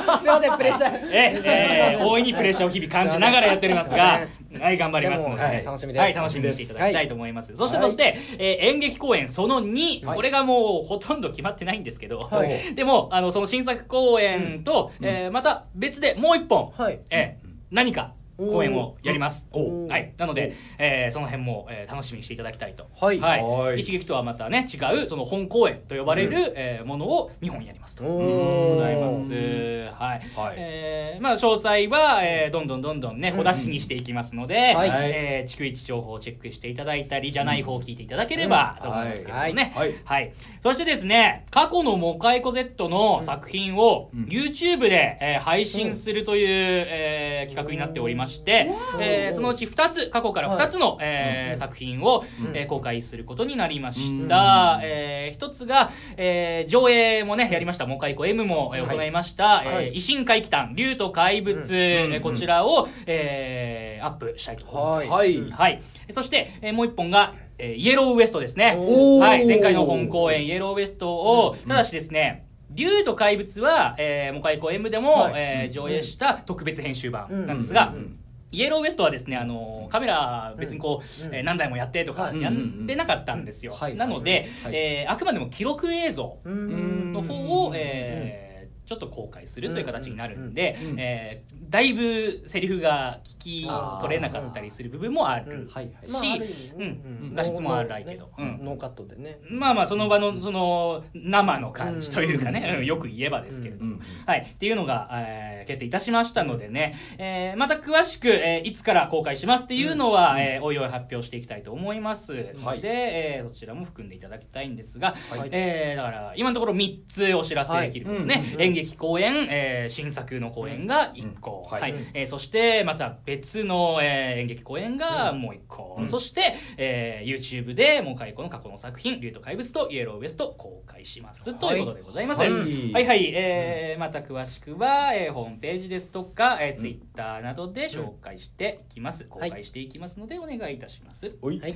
Speaker 2: すいませんプレッシャー。
Speaker 1: ええー大いにプレッシャーを日々感じながらやっておりますが、はい、頑張りますので、
Speaker 2: はい楽しみです。
Speaker 1: はい、楽しみにしていただきたいと思います。そして、そして、えー演劇公演その2、
Speaker 2: はい。
Speaker 1: これがもうほとんど決まってないんですけど、
Speaker 2: はい。
Speaker 1: でも、あの、その新作公演と、えーまた別でもう一本、
Speaker 2: はい。
Speaker 1: えー何か公演をやります。
Speaker 3: お
Speaker 1: はい、なので、えーその辺も、えー楽しみにしていただきたいと。
Speaker 2: はい。
Speaker 3: はい。
Speaker 1: 一撃とはまたね違うその本公演と呼ばれる、えーものを2本やりますと。ございます。はい、
Speaker 3: はい。
Speaker 1: えーまあ詳細は、えーどんどんどんどんね小出しにしていきますので、
Speaker 2: はい。
Speaker 1: えー逐一情報をチェックしていただいたりじゃない方を聞いていただければと思いますけどもね、
Speaker 3: はい。
Speaker 1: はい。そしてですね、過去のモカイコ Z の作品を
Speaker 3: うん。
Speaker 1: YouTube で、えー配信するという、えー企画になっておりまして、えーそのうち2つ、過去から2つの、えー作品を、えー公開することになりました。えー一つが、えー上映もね、やりました、モカイコ M も、えー行いました、えー
Speaker 2: はい
Speaker 1: 維新怪奇譚、竜と怪物、えーこちらを、えーアップしたいと思います。
Speaker 2: はい。
Speaker 1: そして、えーもう一本が、えーイエローウエストですね。はい。前回の本公演、イエローウエストを、ただしですね、竜と怪物は、えー、モカイコ M でも、
Speaker 3: はい。
Speaker 1: えー上映した特別編集版なんですが、イエローウエストはですね、あのカメラ別にこう、
Speaker 2: うん。
Speaker 1: えー何台もやってとか
Speaker 2: はい。
Speaker 1: やってなかったんですよ。なので、
Speaker 3: はい。
Speaker 1: えーあくまでも記録映像
Speaker 2: うん
Speaker 1: の方を、えーちょっと公開するという形になるんで、えーだいぶセリフが聞き取れなかったりする部分もあるし、画質も荒いけど、うん。
Speaker 2: ノーカットでね。
Speaker 1: まあまあその場のその生の感じというかね、うん。よく言えばですけれども、
Speaker 3: うん。
Speaker 1: はい、っていうのが、えー決定いたしましたのでね、えーまた詳しく、えーいつから公開しますっていうのは、えーおいおい発表していきたいと思いますので、
Speaker 3: はい。
Speaker 1: えーそちらも含んでいただきたいんですが、
Speaker 2: はい。
Speaker 1: えーだから今のところ3つお知らせできることね、
Speaker 3: はい
Speaker 2: うん。
Speaker 1: 演劇公演、えー新作の公演が1個、
Speaker 3: うん。はい。
Speaker 1: はい。えーそしてまた別の、えー演劇公演がもう1個、
Speaker 3: うん。
Speaker 1: そして、えー YouTube でもう一個の過去の作品「竜と怪物」と「イエローウエスト」公開します、ということでございます、
Speaker 3: はい。
Speaker 1: はいはい、えーまた詳しくは、えーホームページですとか、えー、Twitter などで紹介していきます、公開していきますのでお願いいたします、
Speaker 2: はい。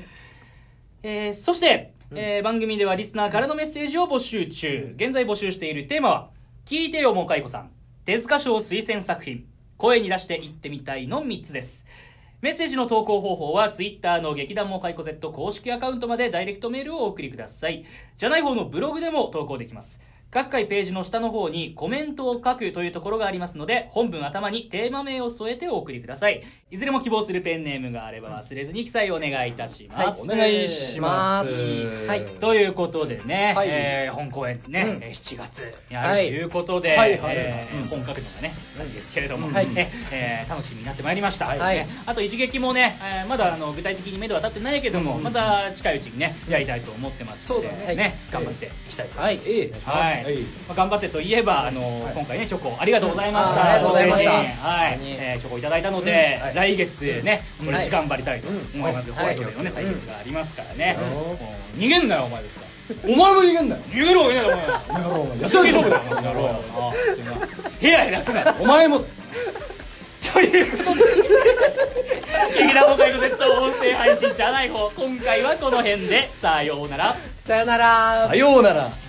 Speaker 1: えーそして、えー番組ではリスナーからのメッセージを募集中。現在募集しているテーマは「聞いてよもうかいこさん。手塚賞推薦作品。声に出して言ってみたい」の3つです。メッセージの投稿方法は Twitter の劇団もかいこ Z 公式アカウントまでダイレクトメールをお送りください。じゃない方のブログでも投稿できます。各回ページの下の方にコメントを書くというところがありますので本文頭にテーマ名を添えてお送りください。いずれも希望するペンネームがあれば忘れずに記載お願いいたします、
Speaker 3: お願いします。
Speaker 2: はい。
Speaker 1: ということでね、
Speaker 3: はい。
Speaker 1: えー本公演ね、
Speaker 2: うん。
Speaker 1: えー7月にあると
Speaker 2: はい
Speaker 1: いうことで、
Speaker 3: はい。はいうん。
Speaker 1: えー本格のがね先ですけれども、
Speaker 2: はい。
Speaker 1: ええー楽しみになってまいりました、
Speaker 2: はい。
Speaker 1: ねあと一撃もね、えーまだあの具体的に目処は立ってないけども、
Speaker 3: うん。
Speaker 1: また近いうちにねやりたいと思ってますので
Speaker 2: ね。
Speaker 1: 頑張っていきたいと思います、
Speaker 2: はい
Speaker 3: ええ
Speaker 1: はい。
Speaker 3: はい
Speaker 1: まあ、頑張ってといえば、あの
Speaker 3: はい。
Speaker 1: 今回ねチョコありがとうございました、
Speaker 2: あありがとうございました。
Speaker 1: はい、えーチョコいただいたので、
Speaker 3: うん。はい。
Speaker 1: 来月ね
Speaker 2: うん。
Speaker 1: これ頑張りたいと
Speaker 2: うん
Speaker 1: 思います。よ、ホワイトデーのね
Speaker 3: はい
Speaker 1: 対決がありますからね、逃げんなよお前ですか
Speaker 3: お前も逃げんなよ。
Speaker 1: 逃げろ逃げろお前。
Speaker 3: お前。
Speaker 1: やつ勝負だよこの野郎ヘラヘラすなよ。
Speaker 3: お前も。
Speaker 1: ということで劇団モカイコ Z 音声配信じゃない方今回はこの辺で。さようなら。
Speaker 2: さよなら。
Speaker 3: さようなら